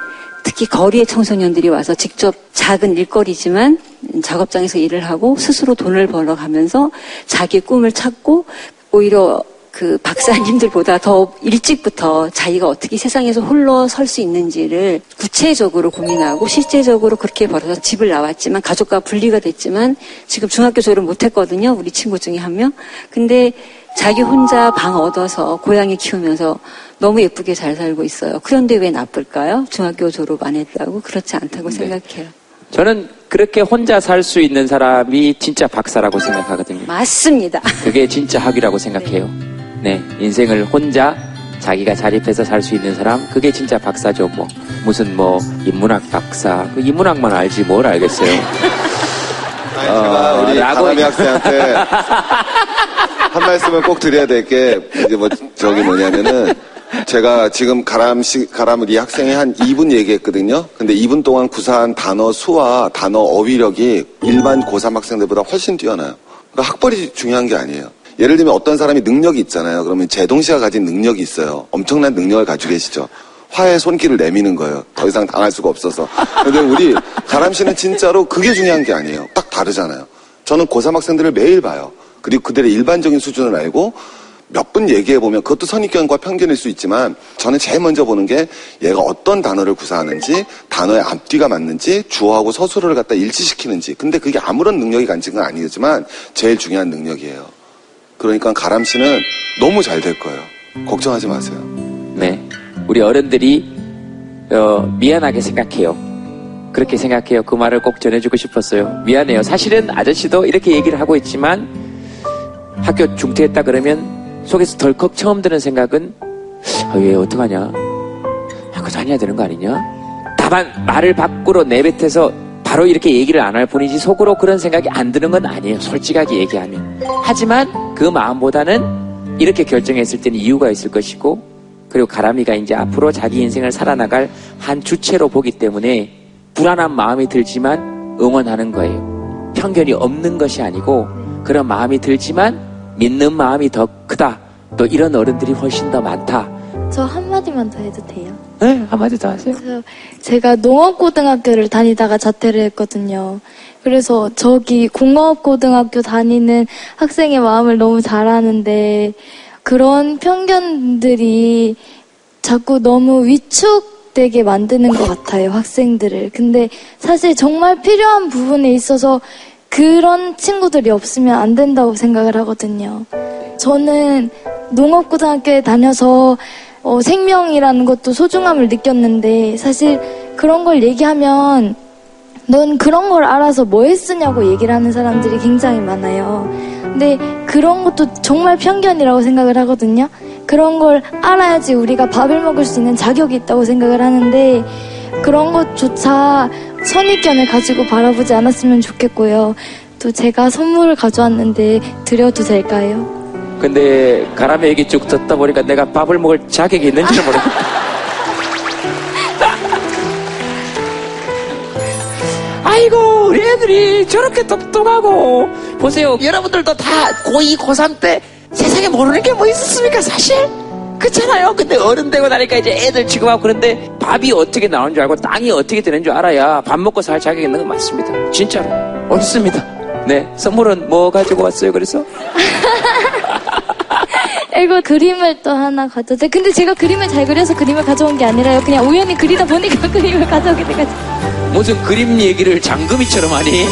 특히 거리의 청소년들이 와서 직접 작은 일거리지만 작업장에서 일을 하고 스스로 돈을 벌어 가면서 자기 꿈을 찾고 오히려 그 박사님들보다 더 일찍부터 자기가 어떻게 세상에서 홀로 설 수 있는지를 구체적으로 고민하고 실제적으로 그렇게 벌어서 집을 나왔지만 가족과 분리가 됐지만 지금 중학교 졸업 못했거든요. 우리 친구 중에 한 명. 근데 자기 혼자 방 얻어서 고양이 키우면서 너무 예쁘게 잘 살고 있어요. 그런데 왜 나쁠까요? 중학교 졸업 안 했다고? 그렇지 않다고 생각해요. 저는 그렇게 혼자 살 수 있는 사람이 진짜 박사라고 생각하거든요. 맞습니다. 그게 진짜 학위라고 생각해요. 네, 인생을 혼자 자기가 자립해서 살 수 있는 사람, 그게 진짜 박사죠. 뭐 무슨 뭐 인문학 박사, 그 인문학만 알지 뭘 알겠어요. 아니, 제가 어, 우리 라고 학생한테 한 말씀을 꼭 드려야 될 게 이제 뭐 저기 뭐냐면은 제가 지금 가람 씨, 가람을 이 학생이 한 2분 얘기했거든요. 근데 2분 동안 구사한 단어 수와 단어 어휘력이 일반 고3 학생들보다 훨씬 뛰어나요. 그러니까 학벌이 중요한 게 아니에요. 예를 들면 어떤 사람이 능력이 있잖아요. 그러면 제동 씨가 가진 능력이 있어요. 엄청난 능력을 가지고 계시죠. 화에 손길을 내미는 거예요. 더 이상 당할 수가 없어서. 근데 우리 가람 씨는 진짜로 그게 중요한 게 아니에요. 딱 다르잖아요. 저는 고3 학생들을 매일 봐요. 그리고 그들의 일반적인 수준을 알고 몇 분 얘기해 보면 그것도 선입견과 편견일 수 있지만 저는 제일 먼저 보는 게 얘가 어떤 단어를 구사하는지 단어의 앞뒤가 맞는지 주어하고 서술어를 갖다 일치시키는지 근데 그게 아무런 능력이 건 아니지만 제일 중요한 능력이에요. 그러니까 가람 씨는 너무 잘 될 거예요. 걱정하지 마세요. 네. 우리 어른들이 어, 미안하게 생각해요. 그렇게 생각해요. 그 말을 꼭 전해주고 싶었어요. 미안해요. 사실은 아저씨도 이렇게 얘기를 하고 있지만 학교 중퇴했다 그러면 속에서 덜컥 처음 드는 생각은 아, 얘 어떡하냐? 학교 다녀야 되는 거 아니냐? 다만 말을 밖으로 내뱉어서 바로 이렇게 얘기를 안 할 뿐이지 속으로 그런 생각이 안 드는 건 아니에요. 솔직하게 얘기하면. 하지만 그 마음보다는 이렇게 결정했을 때는 이유가 있을 것이고 그리고 가람이가 이제 앞으로 자기 인생을 살아나갈 한 주체로 보기 때문에 불안한 마음이 들지만 응원하는 거예요. 편견이 없는 것이 아니고 그런 마음이 들지만 믿는 마음이 더 크다. 또 이런 어른들이 훨씬 더 많다. 저 한마디만 더 해도 돼요? 네, 한마디 더 하세요. 그래서 제가 농업고등학교를 다니다가 자퇴를 했거든요. 그래서 저기 공업고등학교 다니는 학생의 마음을 너무 잘 아는데 그런 편견들이 자꾸 너무 위축되게 만드는 것 같아요, 학생들을. 근데 사실 정말 필요한 부분에 있어서 그런 친구들이 없으면 안 된다고 생각을 하거든요. 저는 농업고등학교에 다녀서 어, 생명이라는 것도 소중함을 느꼈는데 사실 그런 걸 얘기하면 넌 그런 걸 알아서 뭐 했으냐고 얘기를 하는 사람들이 굉장히 많아요. 근데 그런 것도 정말 편견이라고 생각을 하거든요. 그런 걸 알아야지 우리가 밥을 먹을 수 있는 자격이 있다고 생각을 하는데 그런 것조차 선입견을 가지고 바라보지 않았으면 좋겠고요. 또 제가 선물을 가져왔는데 드려도 될까요? 근데 가람의 얘기 쭉 듣다 보니까 내가 밥을 먹을 자격이 있는지는 모르겠다. [LAUGHS] 아이고 우리 애들이 저렇게 똑똑하고. 보세요. 여러분들도 다 고2 고3 때 세상에 모르는 게 뭐 있었습니까 사실? 그렇잖아요. 근데 어른 되고 나니까 이제 애들 취급하고 그런데 밥이 어떻게 나오는 줄 알고 땅이 어떻게 되는 줄 알아야 밥 먹고 살 자격이 있는 건 맞습니다. 진짜로. 옳습니다. 네 선물은 뭐 가지고 왔어요 그래서 [LAUGHS] 이거 그림을 또 하나 가져왔어요. 근데 제가 그림을 잘 그려서 그림을 가져온 게 아니라요. 그냥 우연히 그리다 보니까 [LAUGHS] 그림을 가져오게 돼가지고. 무슨 그림 얘기를 장금이처럼 하니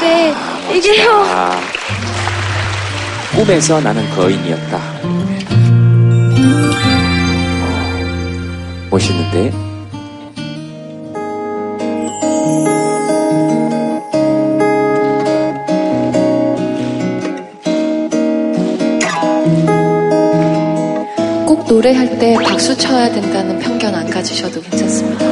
네, 이게요. 아, 꿈에서 나는 거인이었다. 멋있는데? 노래할 때 박수 쳐야 된다는 편견 안 가지셔도 괜찮습니다.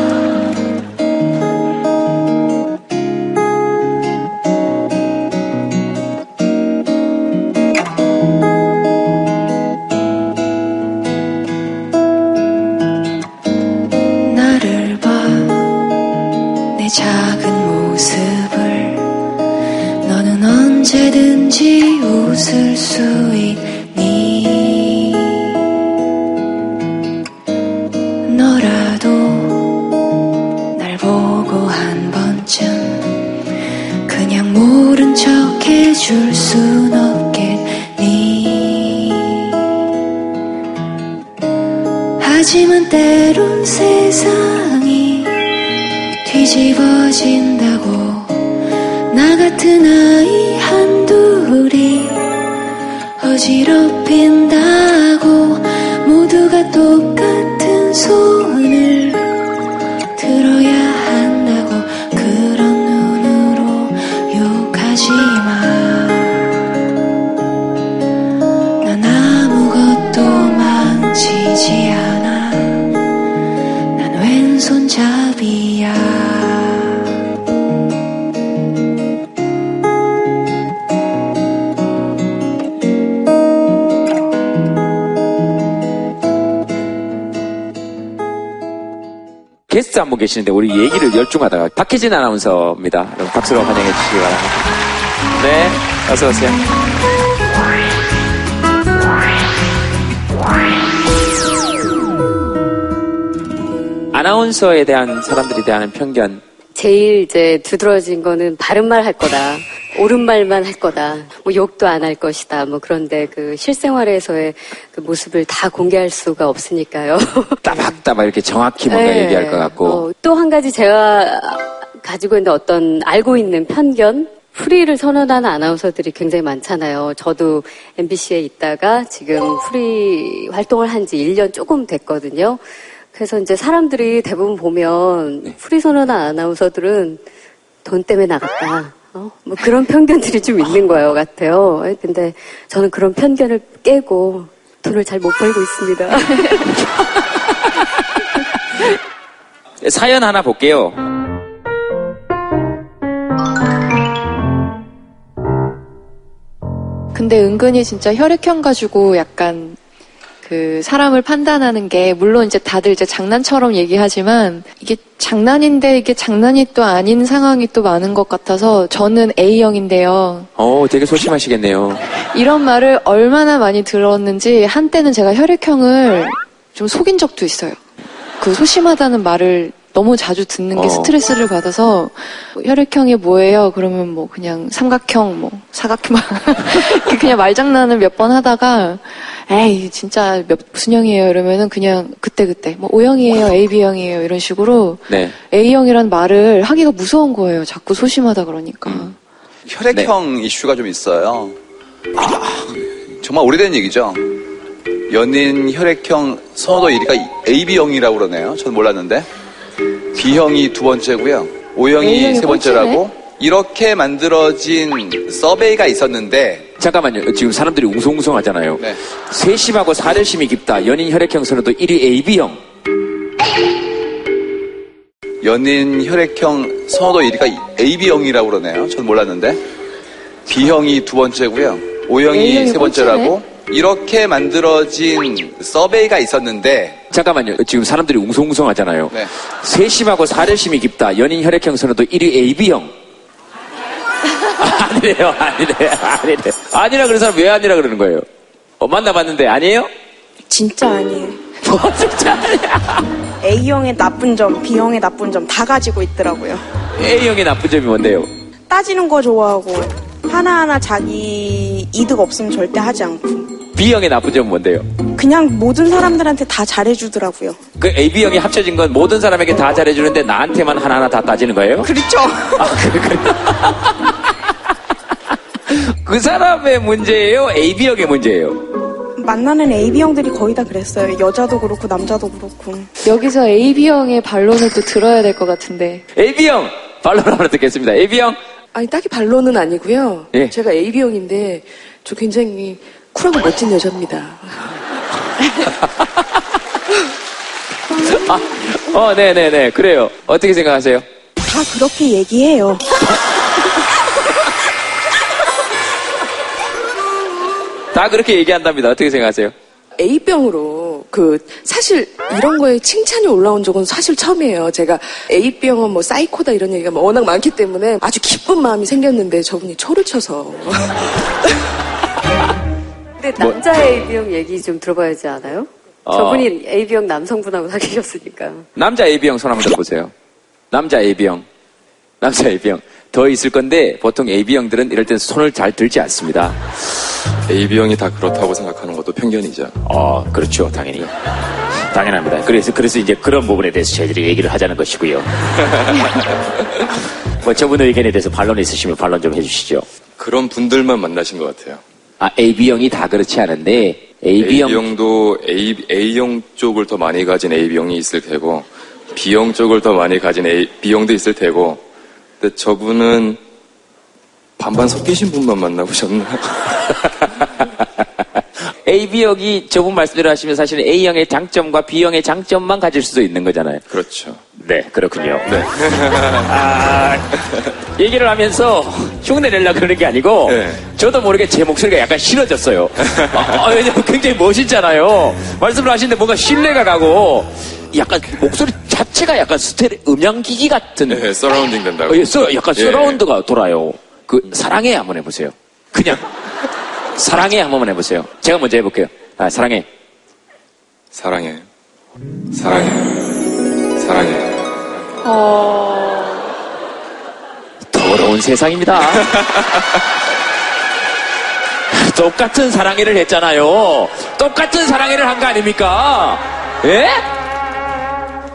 되지 않아 난 왼손잡이야 게스트 한 분 계시는데 우리 얘기를 열중하다가 박혜진 아나운서입니다. 박수로 환영해 주시기 바랍니다. 네, 어서 오세요. 아나운서에 대한 사람들이 대한 편견. 제일 이제 두드러진 거는 바른 말 할 거다. 옳은 말만 할 거다. 뭐 욕도 안 할 것이다. 뭐 그런데 그 실생활에서의 그 모습을 다 공개할 수가 없으니까요. [LAUGHS] 따박따박 이렇게 정확히 뭔가 네. 얘기할 것 같고. 어, 또한 가지 제가 가지고 있는 어떤 알고 있는 편견? 프리를 선언하는 아나운서들이 굉장히 많잖아요. 저도 MBC에 있다가 지금 프리 활동을 한 지 1년 조금 됐거든요. 그래서 이제 사람들이 대부분 보면 네. 프리 선언한 아나운서들은 돈 때문에 나갔다. 어? 뭐 그런 편견들이 좀 있는 거예요, 같아요. 근데 저는 그런 편견을 깨고 돈을 잘 못 벌고 있습니다. [LAUGHS] 사연 하나 볼게요. 근데 은근히 진짜 혈액형 가지고 약간 그 사람을 판단하는 게 물론 이제 다들 이제 장난처럼 얘기하지만 이게 장난인데 이게 장난이 또 아닌 상황이 또 많은 것 같아서 저는 A형인데요. 어, 되게 소심하시겠네요. 이런 말을 얼마나 많이 들었는지 한때는 제가 혈액형을 좀 속인 적도 있어요. 그 소심하다는 말을 너무 자주 듣는 게 어. 스트레스를 받아서 뭐 혈액형이 뭐예요? 그러면 뭐 그냥 삼각형, 뭐 사각형 [LAUGHS] 그냥 말장난을 몇 번 하다가 에이 진짜 몇 무슨 형이에요? 이러면은 그냥 그때 그때 뭐 O형이에요, AB형이에요 이런 식으로 네. A형이란 말을 하기가 무서운 거예요. 자꾸 소심하다 그러니까. 혈액형 이슈가 좀 있어요. 아, 정말 오래된 얘기죠. 연인 혈액형 선호도 1위가 AB형이라고 그러네요. 전 몰랐는데. B형이 두 번째고요. O형이 A형이 세 번째라고. 이렇게 만들어진 서베이가 있었는데 잠깐만요. 지금 사람들이 웅성웅성 하잖아요. 네. 세심하고 사려심이 깊다. 연인 혈액형 선호도 1위 AB형. 연인 혈액형 선호도 1위가 AB형이라고 그러네요. 전 몰랐는데. B형이 두 번째고요. O형이 A형이 세 번째라고. 이렇게 만들어진 서베이가 있었는데 잠깐만요. 지금 사람들이 웅성웅성 하잖아요. 네. 세심하고 사려심이 깊다. 연인 혈액형 선호도 1위 AB형. 아니래요, 아니래, 아니래. 아니라 그런 사람 왜 아니라 그러는 거예요? 어, 만나봤는데 아니에요? 진짜 아니에요. [LAUGHS] 뭐 진짜 아니야. A형의 나쁜 점, B형의 나쁜 점 다 가지고 있더라고요. A형의 나쁜 점이 뭔데요? 따지는 거 좋아하고 하나하나 자기 이득 없으면 절대 하지 않고 B형의 나쁜 점은 뭔데요? 그냥 모든 사람들한테 다 잘해주더라고요. 그 AB형이 합쳐진 건 모든 사람에게 다 잘해주는데 나한테만 하나하나 다 따지는 거예요? 그렇죠. 그 [LAUGHS] 사람의 문제예요? AB형의 문제예요? 만나는 AB형들이 거의 다 그랬어요. 여자도 그렇고 남자도 그렇고. 여기서 AB형의 반론을 또 들어야 될 것 같은데. AB형! 반론 하나 듣겠습니다. AB형! 아니 딱히 반론은 아니고요. 예. 제가 AB형인데 저 굉장히 쿨하고 멋진 여자입니다. [LAUGHS] 아, 어, 네네네. 그래요. 어떻게 생각하세요? 다 그렇게 얘기해요. 다 그렇게 얘기한답니다. 어떻게 생각하세요? A병으로 그 사실 이런 거에 칭찬이 올라온 적은 사실 처음이에요. 제가 A병은 뭐 사이코다 이런 얘기가 워낙 많기 때문에 아주 기쁜 마음이 생겼는데 저분이 초를 쳐서 [LAUGHS] 근데 뭐- 남자 AB형 얘기 좀 들어봐야 지 않아요? 어. 저분이 AB형 남성분하고 사귀셨으니까. 남자 AB형 손 한번 들어보세요. 남자 AB형. 남자 AB형. 더 있을 건데 보통 AB형들은 이럴 땐 손을 잘 들지 않습니다. AB형이 다 그렇다고 생각하는 것도 편견이죠. 어, 그렇죠. 당연히. 당연합니다. 그래서, 그래서 이제 그런 부분에 대해서 저희들이 얘기를 하자는 것이고요. [LAUGHS] 뭐 저분 의견에 대해서 반론 있으시면 반론 좀 해주시죠. 그런 분들만 만나신 것 같아요. 아, AB형이 다 그렇지 않은데, AB형. AB형도 A, A형 쪽을 더 많이 가진 AB형이 있을 테고, B형 쪽을 더 많이 가진 A, B형도 있을 테고, 근데 저분은 반반 섞이신 분만 만나보셨나? [LAUGHS] AB형이 저분 말씀대로 하시면 사실은 A형의 장점과 B형의 장점만 가질 수도 있는 거잖아요. 그렇죠. 네, 그렇군요. 네. 아, 얘기를 하면서 흉내 내려고 그러는 게 아니고, 저도 모르게 제 목소리가 약간 싫어졌어요. 아, 왜냐면 굉장히 멋있잖아요. 말씀을 하시는데 뭔가 신뢰가 가고, 약간 목소리 자체가 약간 스테레오 음향기기 같은. 네, surrounding 된다고. 어, 예, 서, 약간 예. surround가 돌아요. 그 사랑해 한번 해보세요. 그냥 사랑해 한 번만 해보세요. 제가 먼저 해볼게요. 아, 사랑해. 사랑해. 사랑해. 사랑해. 어... 더러운 세상입니다. [LAUGHS] 똑같은 사랑해를 했잖아요. 똑같은 사랑해를 한 거 아닙니까? 예?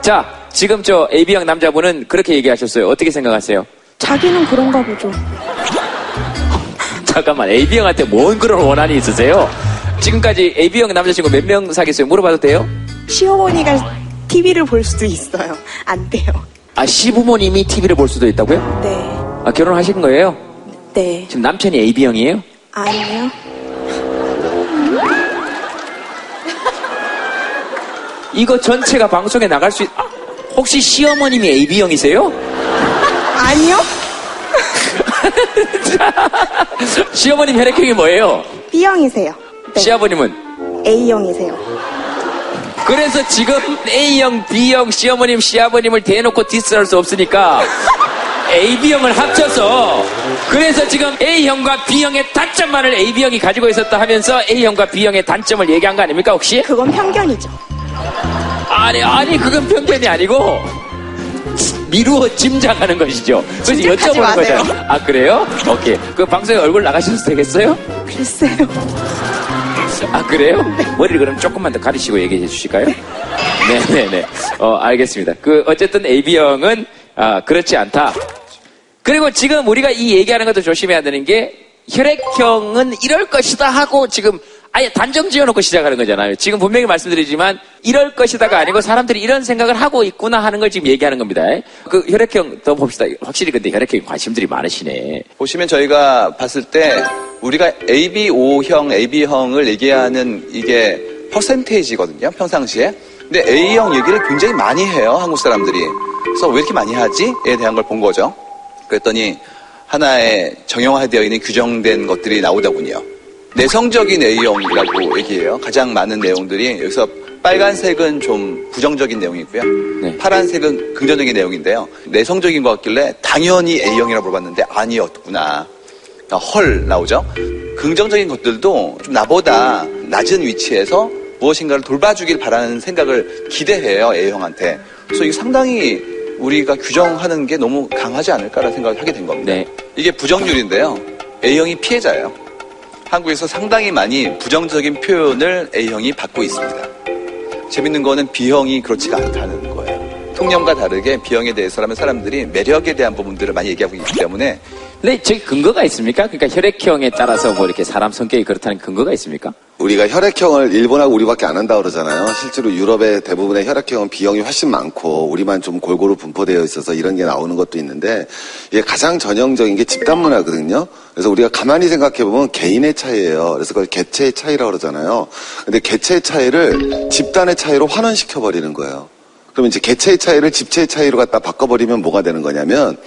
자, 지금 저 AB형 남자분은 그렇게 얘기하셨어요. 어떻게 생각하세요? 자기는 그런가 보죠. 잠깐만, AB형한테 뭔 그런 원한이 있으세요? 지금까지 AB형 남자친구 몇 명 사귀었어요? 물어봐도 돼요? 시어머니가 TV를 볼 수도 있어요. 안 돼요. 아, 시부모님이 TV를 볼 수도 있다고요? 네. 아, 결혼하신 거예요? 네. 지금 남편이 AB형이에요? 아니요. 이거 전체가 방송에 나갈 수 있... 아, 혹시 시어머님이 AB형이세요? 아니요. [LAUGHS] 시어머님 혈액형이 뭐예요? B형이세요. 시아버님은? A형이세요. 그래서 지금 A형, B형, 시어머님, 시아버님을 대놓고 디스할 수 없으니까 AB형을 합쳐서 그래서 지금 A형과 B형의 단점만을 AB형이 가지고 있었다 하면서 A형과 B형의 단점을 얘기한 거 아닙니까 혹시? 그건 편견이죠. 아니 아니 그건 편견이 아니고 미루어 짐작하는 것이죠. 그래서 여쭤보는 마세요. 거잖아요. 아 그래요? 오케이. 그 방송에 얼굴 나가셔도 되겠어요? 글쎄요. 아 그래요? 머리를 그럼 조금만 더 가리시고 얘기해 주실까요? 네네네. 어 알겠습니다. 그 어쨌든 AB형은 아 그렇지 않다. 그리고 지금 우리가 이 얘기하는 것도 조심해야 되는 게 혈액형은 이럴 것이다 하고 지금 아예 단정 지어놓고 시작하는 거잖아요. 지금 분명히 말씀드리지만 이럴 것이다가 아니고 사람들이 이런 생각을 하고 있구나 하는 걸 지금 얘기하는 겁니다. 그 혈액형 더 봅시다. 확실히 근데 혈액형 관심들이 많으시네. 보시면 저희가 봤을 때 우리가 ABO형, AB형을 얘기하는 이게 퍼센테이지거든요. 평상시에. 근데 A형 얘기를 굉장히 많이 해요. 한국 사람들이. 그래서 왜 이렇게 많이 하지?에 대한 걸 본 거죠. 그랬더니 하나의 정형화되어 있는 규정된 것들이 나오더군요. 내성적인 A형이라고 얘기해요. 가장 많은 내용들이 여기서 빨간색은 좀 부정적인 내용이고요. 파란색은 긍정적인 내용인데요. 내성적인 것 같길래 당연히 A형이라고 물어봤는데 아니었구나. 그러니까 헐 나오죠. 긍정적인 것들도 좀 나보다 낮은 위치에서 무엇인가를 돌봐주길 바라는 생각을 기대해요 A형한테. 그래서 이게 상당히 우리가 규정하는 게 너무 강하지 않을까라는 생각을 하게 된 겁니다. 이게 부정률인데요. A형이 피해자예요. 한국에서 상당히 많이 부정적인 표현을 A형이 받고 있습니다. 재밌는 거는 B형이 그렇지가 않다는 거예요. 통념과 다르게 B형에 대해서라면 사람들이 매력에 대한 부분들을 많이 얘기하고 있기 때문에 근데 저기 근거가 있습니까? 그러니까 혈액형에 따라서 뭐 이렇게 사람 성격이 그렇다는 근거가 있습니까? 우리가 혈액형을 일본하고 우리밖에 안 한다 그러잖아요. 실제로 유럽의 대부분의 혈액형은 B형이 훨씬 많고 우리만 좀 골고루 분포되어 있어서 이런 게 나오는 것도 있는데 이게 가장 전형적인 게 집단 문화거든요. 그래서 우리가 가만히 생각해 보면 개인의 차이예요. 그래서 그걸 개체의 차이라고 그러잖아요. 근데 개체의 차이를 집단의 차이로 환원시켜 버리는 거예요. 그러면 이제 개체의 차이를 집체의 차이로 갖다 바꿔버리면 뭐가 되는 거냐면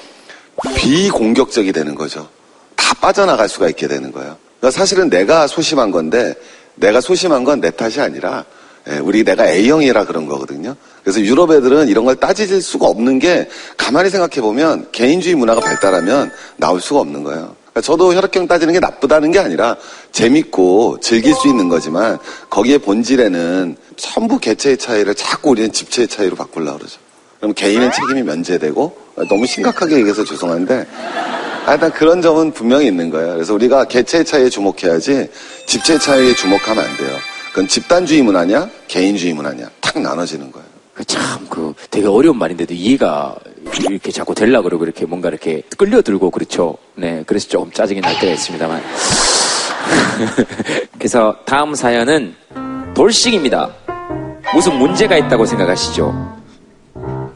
비공격적이 되는 거죠. 다 빠져나갈 수가 있게 되는 거예요. 그러니까 사실은 내가 소심한 건데 내가 소심한 건 내 탓이 아니라 예, 우리 내가 A형이라 그런 거거든요. 그래서 유럽 애들은 이런 걸 따질 수가 없는 게 가만히 생각해 보면 개인주의 문화가 발달하면 나올 수가 없는 거예요. 그러니까 저도 혈액형 따지는 게 나쁘다는 게 아니라 재밌고 즐길 수 있는 거지만 거기에 본질에는 전부 개체의 차이를 자꾸 우리는 집체의 차이로 바꾸려고 그러죠. 그럼 개인의 책임이 면제되고 너무 심각하게 얘기해서 죄송한데 하여튼 그런 점은 분명히 있는 거예요. 그래서 우리가 개체의 차이에 주목해야지 집체의 차이에 주목하면 안 돼요. 그건 집단주의 문화냐 개인주의 문화냐 탁 나눠지는 거예요. 참, 그, 되게 어려운 말인데도 이해가 이렇게 자꾸 되려고 그러고 이렇게 뭔가 이렇게 끌려들고 그렇죠. 네, 그래서 조금 짜증이 날 때가 있습니다만. [LAUGHS] 그래서 다음 사연은 돌싱입니다. 무슨 문제가 있다고 생각하시죠?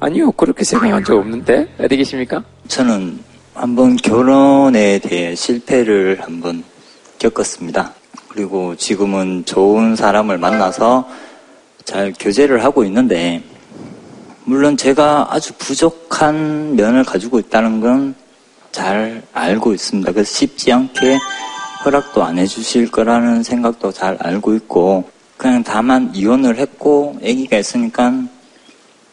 아니요, 그렇게 생각한 적 없는데? 어디 계십니까? 저는 한번 결혼에 대해 실패를 한번 겪었습니다. 그리고 지금은 좋은 사람을 만나서 잘 교제를 하고 있는데, 물론 제가 아주 부족한 면을 가지고 있다는 건 잘 알고 있습니다. 그래서 쉽지 않게 허락도 안 해주실 거라는 생각도 잘 알고 있고, 그냥 다만 이혼을 했고, 아기가 있으니까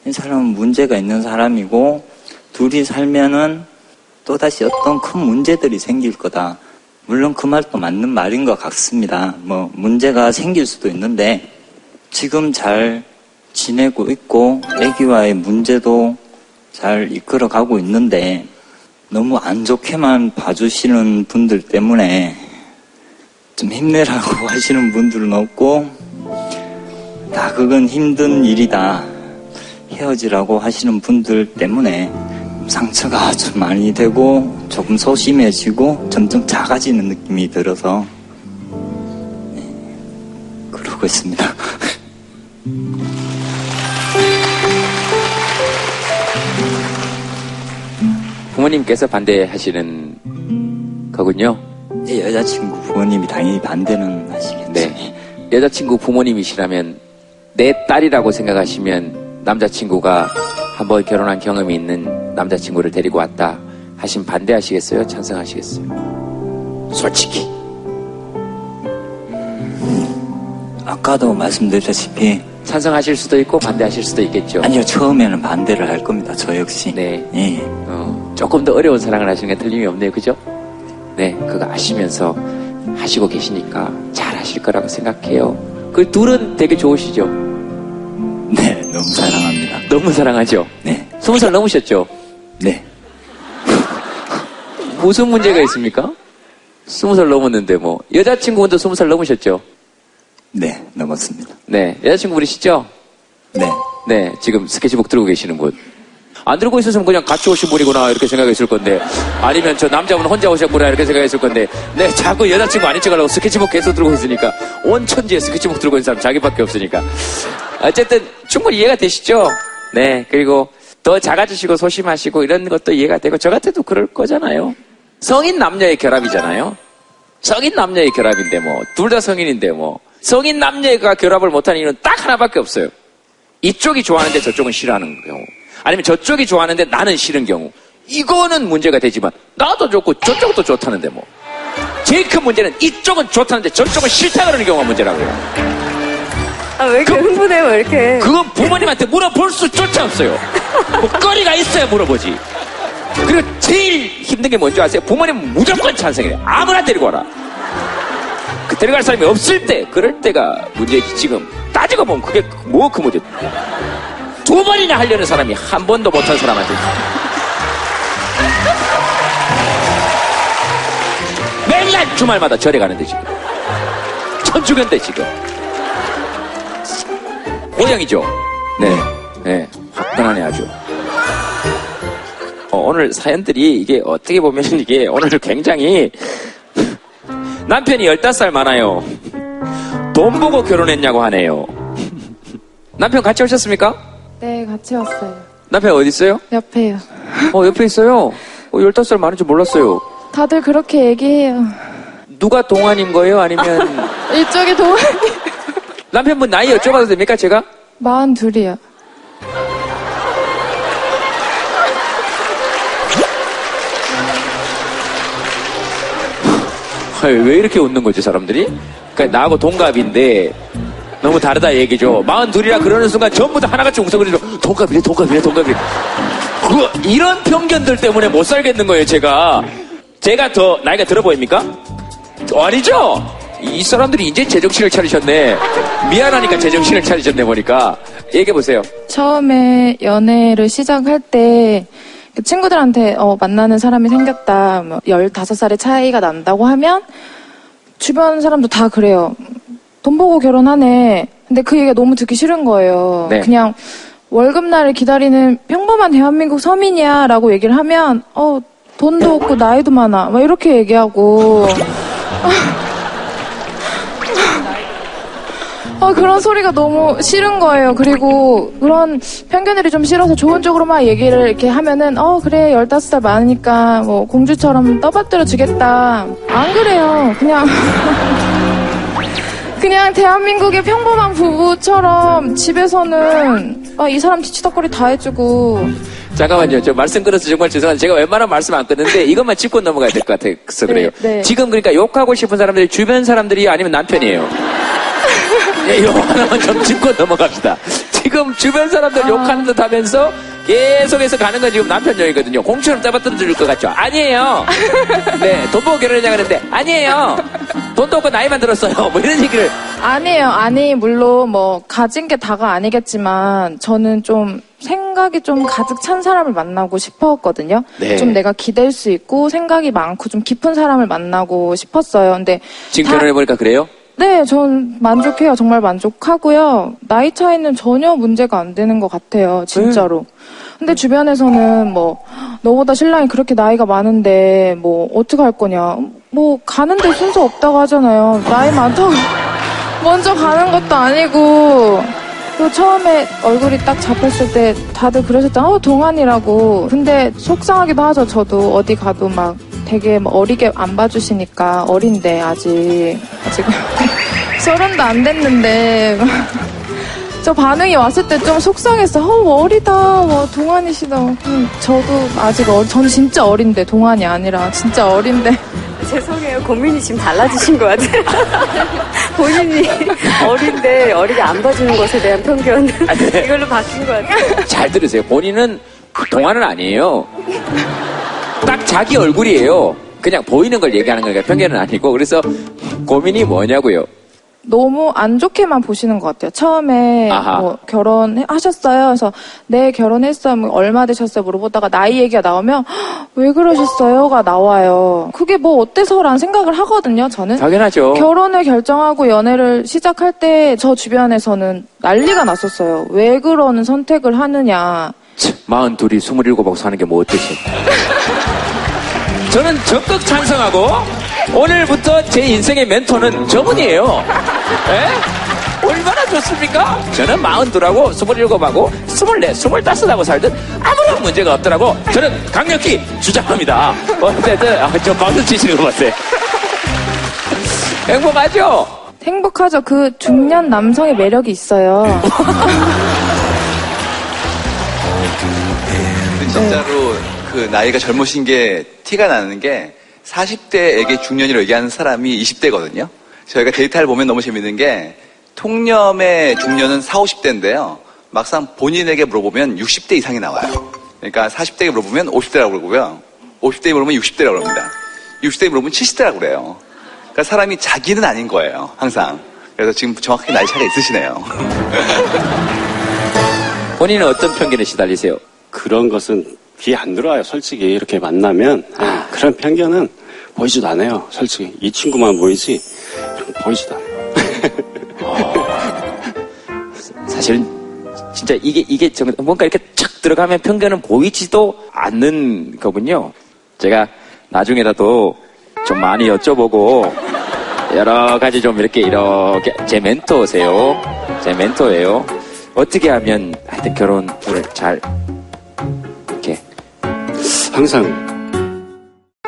이 사람은 문제가 있는 사람이고 둘이 살면은 또다시 어떤 큰 문제들이 생길 거다. 물론 그 말도 맞는 말인 것 같습니다. 뭐 문제가 생길 수도 있는데 지금 잘 지내고 있고 애기와의 문제도 잘 이끌어 가고 있는데 너무 안 좋게만 봐주시는 분들 때문에 좀 힘내라고 [LAUGHS] 하시는 분들은 없고 다 그건 힘든 일이다 헤어지라고 하시는 분들 때문에 상처가 좀 많이 되고 조금 소심해지고 점점 작아지는 느낌이 들어서 네, 그러고 있습니다. [LAUGHS] 부모님께서 반대하시는 거군요. 제 여자친구 부모님이 당연히 반대는 하시겠죠. 네. 여자친구 부모님이시라면 내 딸이라고 생각하시면 남자친구가 한 번 결혼한 경험이 있는 남자친구를 데리고 왔다 하시면 반대하시겠어요? 찬성하시겠어요? 솔직히. 아까도 말씀드렸다시피 찬성하실 수도 있고 반대하실 수도 있겠죠. 아니요 처음에는 반대를 할 겁니다. 저 역시. 네. 예. 어, 조금 더 어려운 사랑을 하시는 게 틀림이 없네요. 그죠? 네. 그거 아시면서 하시고 계시니까 잘 하실 거라고 생각해요. 그 둘은 되게 좋으시죠? 네, 너무 사랑합니다. 너무 사랑하죠? 네. 스무 살 넘으셨죠? 네. [LAUGHS] 무슨 문제가 있습니까? 스무 살 넘었는데 뭐. 여자친구분도 스무 살 넘으셨죠? 네, 넘었습니다. 네. 여자친구분이시죠? 네. 네. 지금 스케치북 들고 계시는 분. 안 들고 있었으면 그냥 같이 오신 분이구나 이렇게 생각했을 건데. 아니면 저 남자분 혼자 오셨구나 이렇게 생각했을 건데. 네 자꾸 여자친구 아닌 척하려고 스케치북 계속 들고 있으니까. 온 천지에 스케치북 들고 있는 사람 자기밖에 없으니까. 어쨌든 충분히 이해가 되시죠? 네 그리고 더 작아지시고 소심하시고 이런 것도 이해가 되고 저 같아도 그럴 거잖아요. 성인 남녀의 결합이잖아요. 성인 남녀의 결합인데 뭐 둘 다 성인인데 뭐. 성인 남녀가 결합을 못하는 이유는 딱 하나밖에 없어요. 이쪽이 좋아하는데 저쪽은 싫어하는 경우 아니면 저쪽이 좋아하는데 나는 싫은 경우. 이거는 문제가 되지만 나도 좋고 저쪽도 좋다는데 뭐. 제일 큰 문제는 이쪽은 좋다는데 저쪽은 싫다 그러는 경우가 문제라고요. 아, 왜 이렇게 흥분해요, 왜 이렇게? 그건 부모님한테 물어볼 수조차 없어요. 뭐 거리가 있어야 물어보지. 그리고 제일 힘든 게 뭔지 아세요? 부모님 무조건 찬성해요. 아무나 데리고 와라. 그 데려갈 사람이 없을 때, 그럴 때가 문제지. 지금 따지고 보면 그게 뭐 그 문제. 두 번이나 하려는 사람이 한 번도 못한 사람한테. 맨날 주말마다 절에 가는데 지금. 천주교인데 지금. 고양이죠? 네. 네. 화끈하네 아주. 어, 오늘 사연들이 이게 어떻게 보면 [LAUGHS] 이게 오늘 굉장히 남편이 15살 많아요. 돈 보고 결혼했냐고 하네요. 남편 같이 오셨습니까? 네, 같이 왔어요. 남편 어디 있어요? 옆에요. 어, 옆에 있어요. 어, 15살 많은 줄 몰랐어요. 다들 그렇게 얘기해요. 누가 동안인 거예요? 아니면 [LAUGHS] 이쪽에 동안이 남편분 나이 여쭤봐도 됩니까, 제가? 마흔 둘이요. 아유, 왜 이렇게 웃는 거지, 사람들이? 그러니까 나하고 동갑인데 너무 다르다 얘기죠. 마흔 둘이라 그러는 순간 전부 다 하나같이 웅성거리죠. 동갑이래, 동갑이래, 동갑이래. 그, 이런 편견들 때문에 못 살겠는 거예요, 제가. 제가 더 나이가 들어 보입니까? 어, 아니죠? 이 사람들이 이제 제정신을 차리셨네. 미안하니까 제정신을 차리셨네, 보니까. 얘기해 보세요. 처음에 연애를 시작할 때그 친구들한테 어, 만나는 사람이 생겼다. 뭐 15살의 차이가 난다고 하면 주변 사람도 다 그래요. 돈 보고 결혼하네. 근데 그 얘기가 너무 듣기 싫은 거예요. 네. 그냥 월급날을 기다리는 평범한 대한민국 서민이야 라고 얘기를 하면 어 돈도 없고 나이도 많아. 막 이렇게 얘기하고 아, [LAUGHS] 그런 소리가 너무 싫은 거예요. 그리고 그런 편견들이 좀 싫어서 좋은 쪽으로만 얘기를 이렇게 하면은, 어, 그래, 15살 많으니까 뭐 공주처럼 떠받들어 주겠다. 안 그래요. 그냥. [LAUGHS] 그냥 대한민국의 평범한 부부처럼 집에서는 아, 이 사람 뒤치다거리 다 해주고 잠깐만요. 저 말씀 끊어서 정말 죄송한데 제가 웬만하면 말씀 안 끊는데 이것만 짚고 넘어가야 될 것 같아서 그래요. 네, 네. 지금 그러니까 욕하고 싶은 사람들이 주변 사람들이 아니면 남편이에요. [LAUGHS] 예, 이거 하나만 좀 짚고 넘어갑시다. 지금 주변 사람들 욕하는 듯 하면서 계속해서 가는 건 지금 남편 욕이거든요. 공처럼 떠받들어줄 것 같죠? 아니에요. 네, 돈 보고 결혼하자 그랬는데, 아니에요. 돈도 없고 나이만 들었어요. 뭐 이런 얘기를. 아니에요. 아니, 물론 뭐, 가진 게 다가 아니겠지만, 저는 좀 생각이 좀 가득 찬 사람을 만나고 싶었거든요. 네. 좀 내가 기댈 수 있고, 생각이 많고, 좀 깊은 사람을 만나고 싶었어요. 근데. 지금 다- 결혼해 보니까 그래요? 네, 전 만족해요. 정말 만족하고요. 나이 차이는 전혀 문제가 안 되는 것 같아요. 진짜로. 근데 주변에서는 뭐, 너보다 신랑이 그렇게 나이가 많은데, 뭐, 어떡할 거냐. 뭐, 가는데 순서 없다고 하잖아요. 나이 많다고 [LAUGHS] 먼저 가는 것도 아니고. 또 처음에 얼굴이 딱 잡혔을 때 다들 그러셨잖아요. 어, 동안이라고. 근데 속상하기도 하죠. 저도 어디 가도 막 되게 뭐 어리게 안 봐주시니까 어린데 아직 아직 [LAUGHS] 서른도 안 됐는데 [LAUGHS] 저 반응이 왔을 때 좀 속상했어. 어, 뭐 어리다. 뭐 동안이시다. 음, 저도 아직 어, 전 진짜 어린데 동안이 아니라 진짜 어린데. [LAUGHS] 죄송해요. 고민이 지금 달라지신 것 같아요. 본인이 어린데 어리게 안 봐주는 것에 대한 편견 이걸로 바뀐 것 같아요. 잘 들으세요. 본인은 동안은 아니에요. 딱 자기 얼굴이에요. 그냥 보이는 걸 얘기하는 거니까 편견은 아니고. 그래서 고민이 뭐냐고요. 너무 안 좋게만 보시는 것 같아요. 처음에 아하. 뭐 결혼하셨어요. 그래서 네 결혼했어요. 뭐 얼마 되셨어요? 물어보다가 나이 얘기가 나오면 "헉, 왜 그러셨어요?가 나와요. 그게 뭐 어때서라는 생각을 하거든요. 저는 당연하죠. 결혼을 결정하고 연애를 시작할 때 저 주변에서는 난리가 났었어요. 왜 그러는 선택을 하느냐. 마흔 둘이 스물일곱하고 사는 게 뭐 어때서? [LAUGHS] 저는 적극 찬성하고 오늘부터 제 인생의 멘토는 저분이에요. 예? 얼마나 좋습니까? 저는 마흔 둘하고 스물일곱하고 스물네, 스물다섯하고 살든 아무런 문제가 없더라고. 저는 강력히 주장합니다. 어쨌든 아, 저 박수 치시는 거 봤어요. 행복하죠? 행복하죠. 그 중년 남성의 매력이 있어요. 근데 [LAUGHS] 진짜로 그 나이가 젊으신 게 티가 나는 게 40대에게 중년이라고 얘기하는 사람이 20대거든요. 저희가 데이터를 보면 너무 재밌는 게 통념의 중년은 4, 50대인데요. 막상 본인에게 물어보면 60대 이상이 나와요. 그러니까 40대에 물어보면 50대라고 그러고요. 50대에 물어보면 60대라고 그럽니다. 60대에 물어보면 70대라고 그래요. 그러니까 사람이 자기는 아닌 거예요. 항상. 그래서 지금 정확하게 나이 차이가 있으시네요. [LAUGHS] 본인은 어떤 편견에 시달리세요? 그런 것은 귀에 안 들어와요. 솔직히 이렇게 만나면 아, 그런 편견은 보이지도 않아요. 솔직히 이 친구만 보이지 보이지도 않아요. [LAUGHS] 사실은 진짜 이게 이게 정- 뭔가 이렇게 착 들어가면 편견은 보이지도 않는 거군요. 제가 나중에라도 좀 많이 여쭤보고 여러 가지 좀 이렇게 이렇게 제 멘토세요. 제 멘토예요. 어떻게 하면 하여튼 결혼을 잘 항상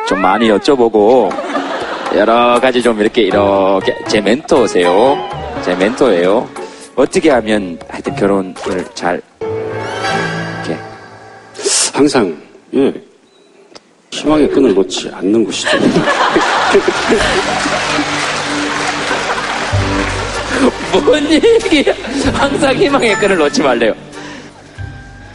좀 많이 여쭤보고 여러 가지 좀 이렇게 이렇게 제 멘토세요. 제 멘토예요. 어떻게 하면 하여튼 결혼을 잘 이렇게 항상 예 희망의 끈을 놓지 않는 것이죠. [LAUGHS] 뭔 얘기야? 항상 희망의 끈을 놓지 말래요.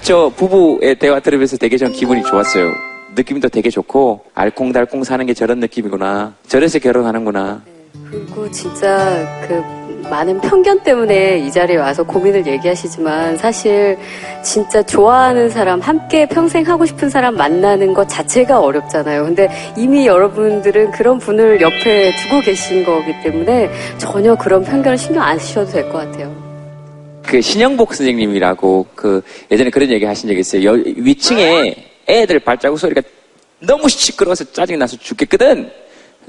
저 부부의 대화 들으면서 되게 전 기분이 좋았어요. 느낌도 되게 좋고 알콩달콩 사는 게 저런 느낌이구나. 저래서 결혼하는구나. 그리고 진짜 그 많은 편견 때문에 이 자리에 와서 고민을 얘기하시지만 사실 진짜 좋아하는 사람, 함께 평생 하고 싶은 사람 만나는 것 자체가 어렵잖아요. 근데 이미 여러분들은 그런 분을 옆에 두고 계신 거기 때문에 전혀 그런 편견을 신경 안 쓰셔도 될 것 같아요. 그 신영복 선생님이라고 그 예전에 그런 얘기 하신 적이 있어요. 여- 위층에 애들 발자국 소리가 너무 시끄러워서 짜증이 나서 죽겠거든.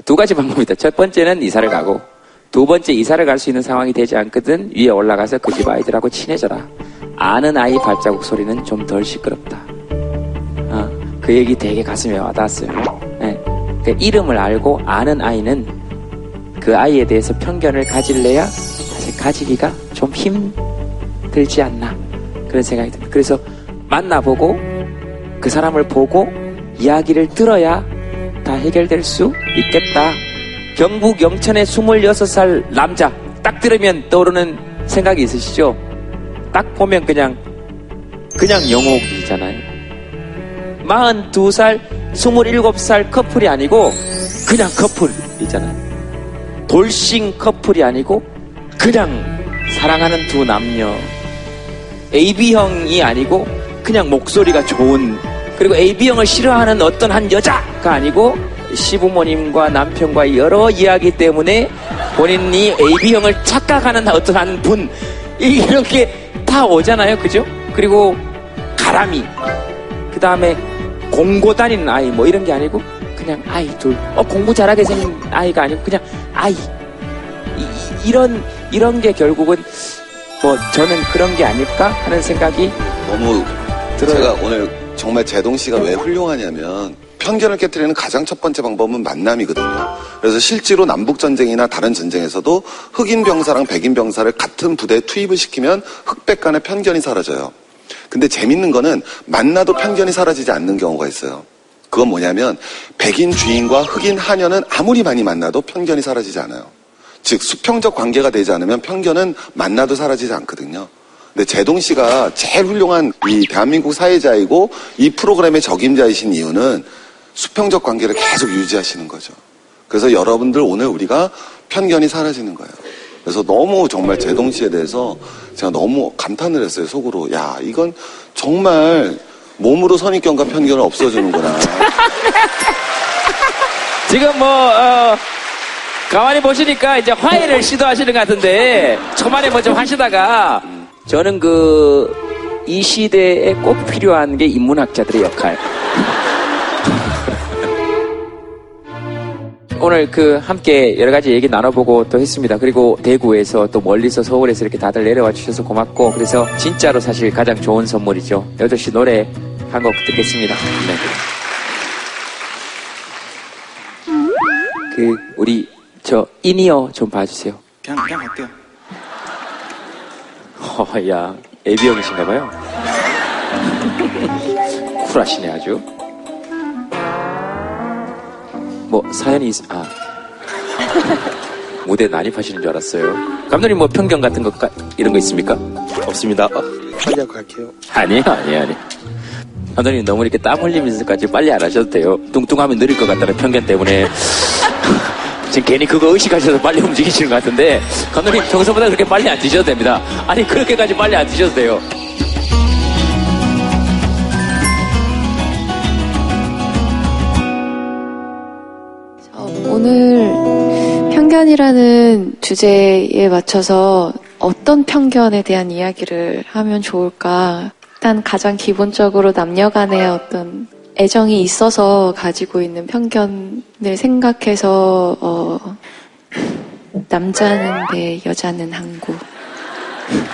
두 가지 방법이다. 첫 번째는 이사를 가고 두 번째 이사를 갈 수 있는 상황이 되지 않거든 위에 올라가서 그 집 아이들하고 친해져라. 아는 아이 발자국 소리는 좀 덜 시끄럽다. 어, 그 얘기 되게 가슴에 와닿았어요. 네. 그 이름을 알고 아는 아이는 그 아이에 대해서 편견을 가질래야 사실 가지기가 좀 힘 들지 않나 그런 생각이 듭니다. 그래서 만나보고 그 사람을 보고 이야기를 들어야 다 해결될 수 있겠다. 경북 영천의 26살 남자 딱 들으면 떠오르는 생각이 있으시죠? 딱 보면 그냥 그냥 영옥이잖아요. 42살, 27살 커플이 아니고 그냥 커플이잖아요. 돌싱 커플이 아니고 그냥 사랑하는 두 남녀. AB형이 아니고 그냥 목소리가 좋은 그리고 AB형을 싫어하는 어떤 한 여자가 아니고 시부모님과 남편과의 여러 이야기 때문에 본인이 AB형을 착각하는 어떤 한 분 이렇게 다 오잖아요. 그죠? 그리고 가람이 그 다음에 공고 다니는 아이 뭐 이런 게 아니고 그냥 아이 둘. 어, 공부 잘하게 생긴 아이가 아니고 그냥 아이 이, 런 이런 게 결국은 뭐 저는 그런 게 아닐까 하는 생각이 너무 들어요. 제가 오늘 정말 제동 씨가 왜 훌륭하냐면 편견을 깨뜨리는 가장 첫 번째 방법은 만남이거든요. 그래서 실제로 남북 전쟁이나 다른 전쟁에서도 흑인 병사랑 백인 병사를 같은 부대에 투입을 시키면 흑백 간의 편견이 사라져요. 근데 재밌는 거는 만나도 편견이 사라지지 않는 경우가 있어요. 그건 뭐냐면 백인 주인과 흑인 하녀는 아무리 많이 만나도 편견이 사라지지 않아요. 즉 수평적 관계가 되지 않으면 편견은 만나도 사라지지 않거든요. 근데 제동 씨가 제일 훌륭한 이 대한민국 사회자이고 이 프로그램의 적임자이신 이유는 수평적 관계를 계속 유지하시는 거죠. 그래서 여러분들 오늘 우리가 편견이 사라지는 거예요. 그래서 너무 정말 제동 씨에 대해서 제가 너무 감탄을 했어요, 속으로. 야, 이건 정말 몸으로 선입견과 편견을 없어주는구나. [LAUGHS] 지금 뭐 어, 가만히 보시니까 이제 화해를 시도하시는 것 같은데 초반에 뭐좀 하시다가 저는 그 이 시대에 꼭 필요한 게 인문학자들의 역할. [LAUGHS] 오늘 그 함께 여러 가지 얘기 나눠보고 또 했습니다. 그리고 대구에서 또 멀리서 서울에서 이렇게 다들 내려와 주셔서 고맙고 그래서 진짜로 사실 가장 좋은 선물이죠. 8시 노래 한 곡 듣겠습니다. 네. 그 우리 저 in-ear 좀 봐주세요. 그냥 그냥 갈게요. 허야 애비 형이신가 봐요. 쿨하시네 아주. 뭐 사연이 있... 아 무대 난입하시는 줄 알았어요. 감독님 뭐 편견 같은 거 가- 이런 거 있습니까? 없습니다. 빨리 하고 갈게요. 아니요 아니요 아니. 감독님 너무 이렇게 땀 흘리면서까지 빨리 안 하셔도 돼요. 뚱뚱하면 느릴 것 같다는 편견 때문에 지금 괜히 그거 의식하셔서 빨리 움직이시는 것 같은데 감독님 평소보다 그렇게 빨리 안 뛰셔도 됩니다. 아니 그렇게까지 빨리 안 뛰셔도 돼요. 오늘 편견이라는 주제에 맞춰서 어떤 편견에 대한 이야기를 하면 좋을까? 일단 가장 기본적으로 남녀 간의 어떤 애정이 있어서 가지고 있는 편견을 생각해서 어, 남자는 배, 여자는 항구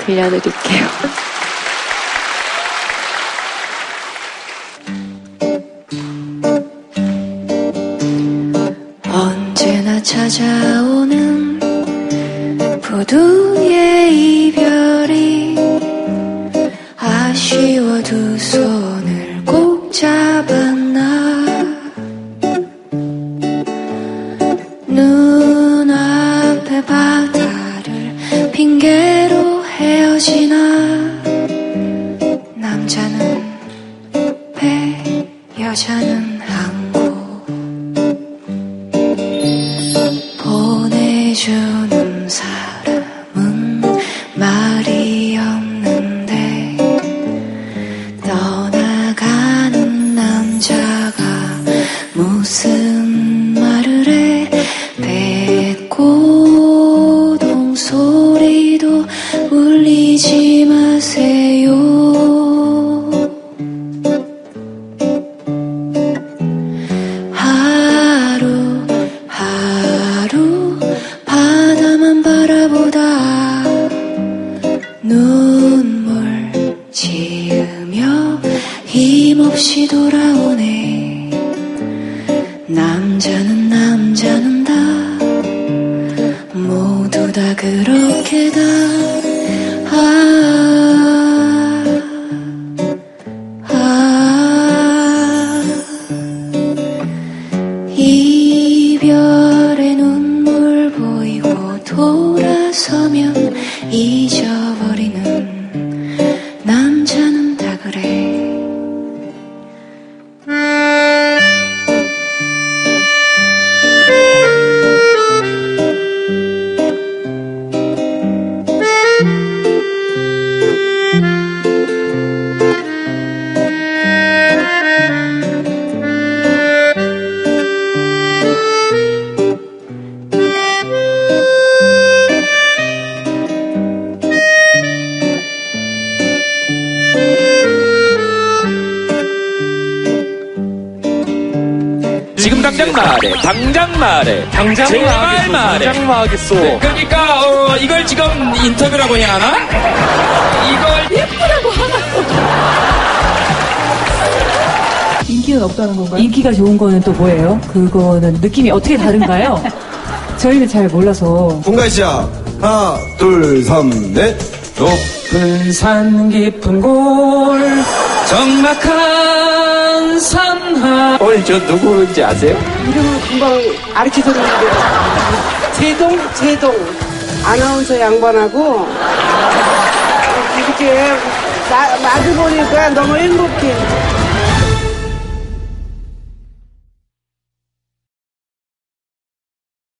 들려드릴게요. [LAUGHS] 언제나 찾아오 다시 돌아 말하겠소. 네, 그러니까 어, 이걸 지금 인터뷰라고 해야 하나? 이걸 예쁘다고 인기는 없다는 건가요? 인기가 좋은 거는 또 뭐예요? 그거는 느낌이 어떻게 다른가요? 저희는 잘 몰라서. 분가이 시작. 하나, 둘, 삼, 넷. 높은 산 깊은 골 적막한 산하 오늘 저 누구인지 아세요? 이름을 금방 알려드렸는데 제동? 제동. 아나운서 양반하고. 이렇게 마, 마주 보니까 너무 행복해.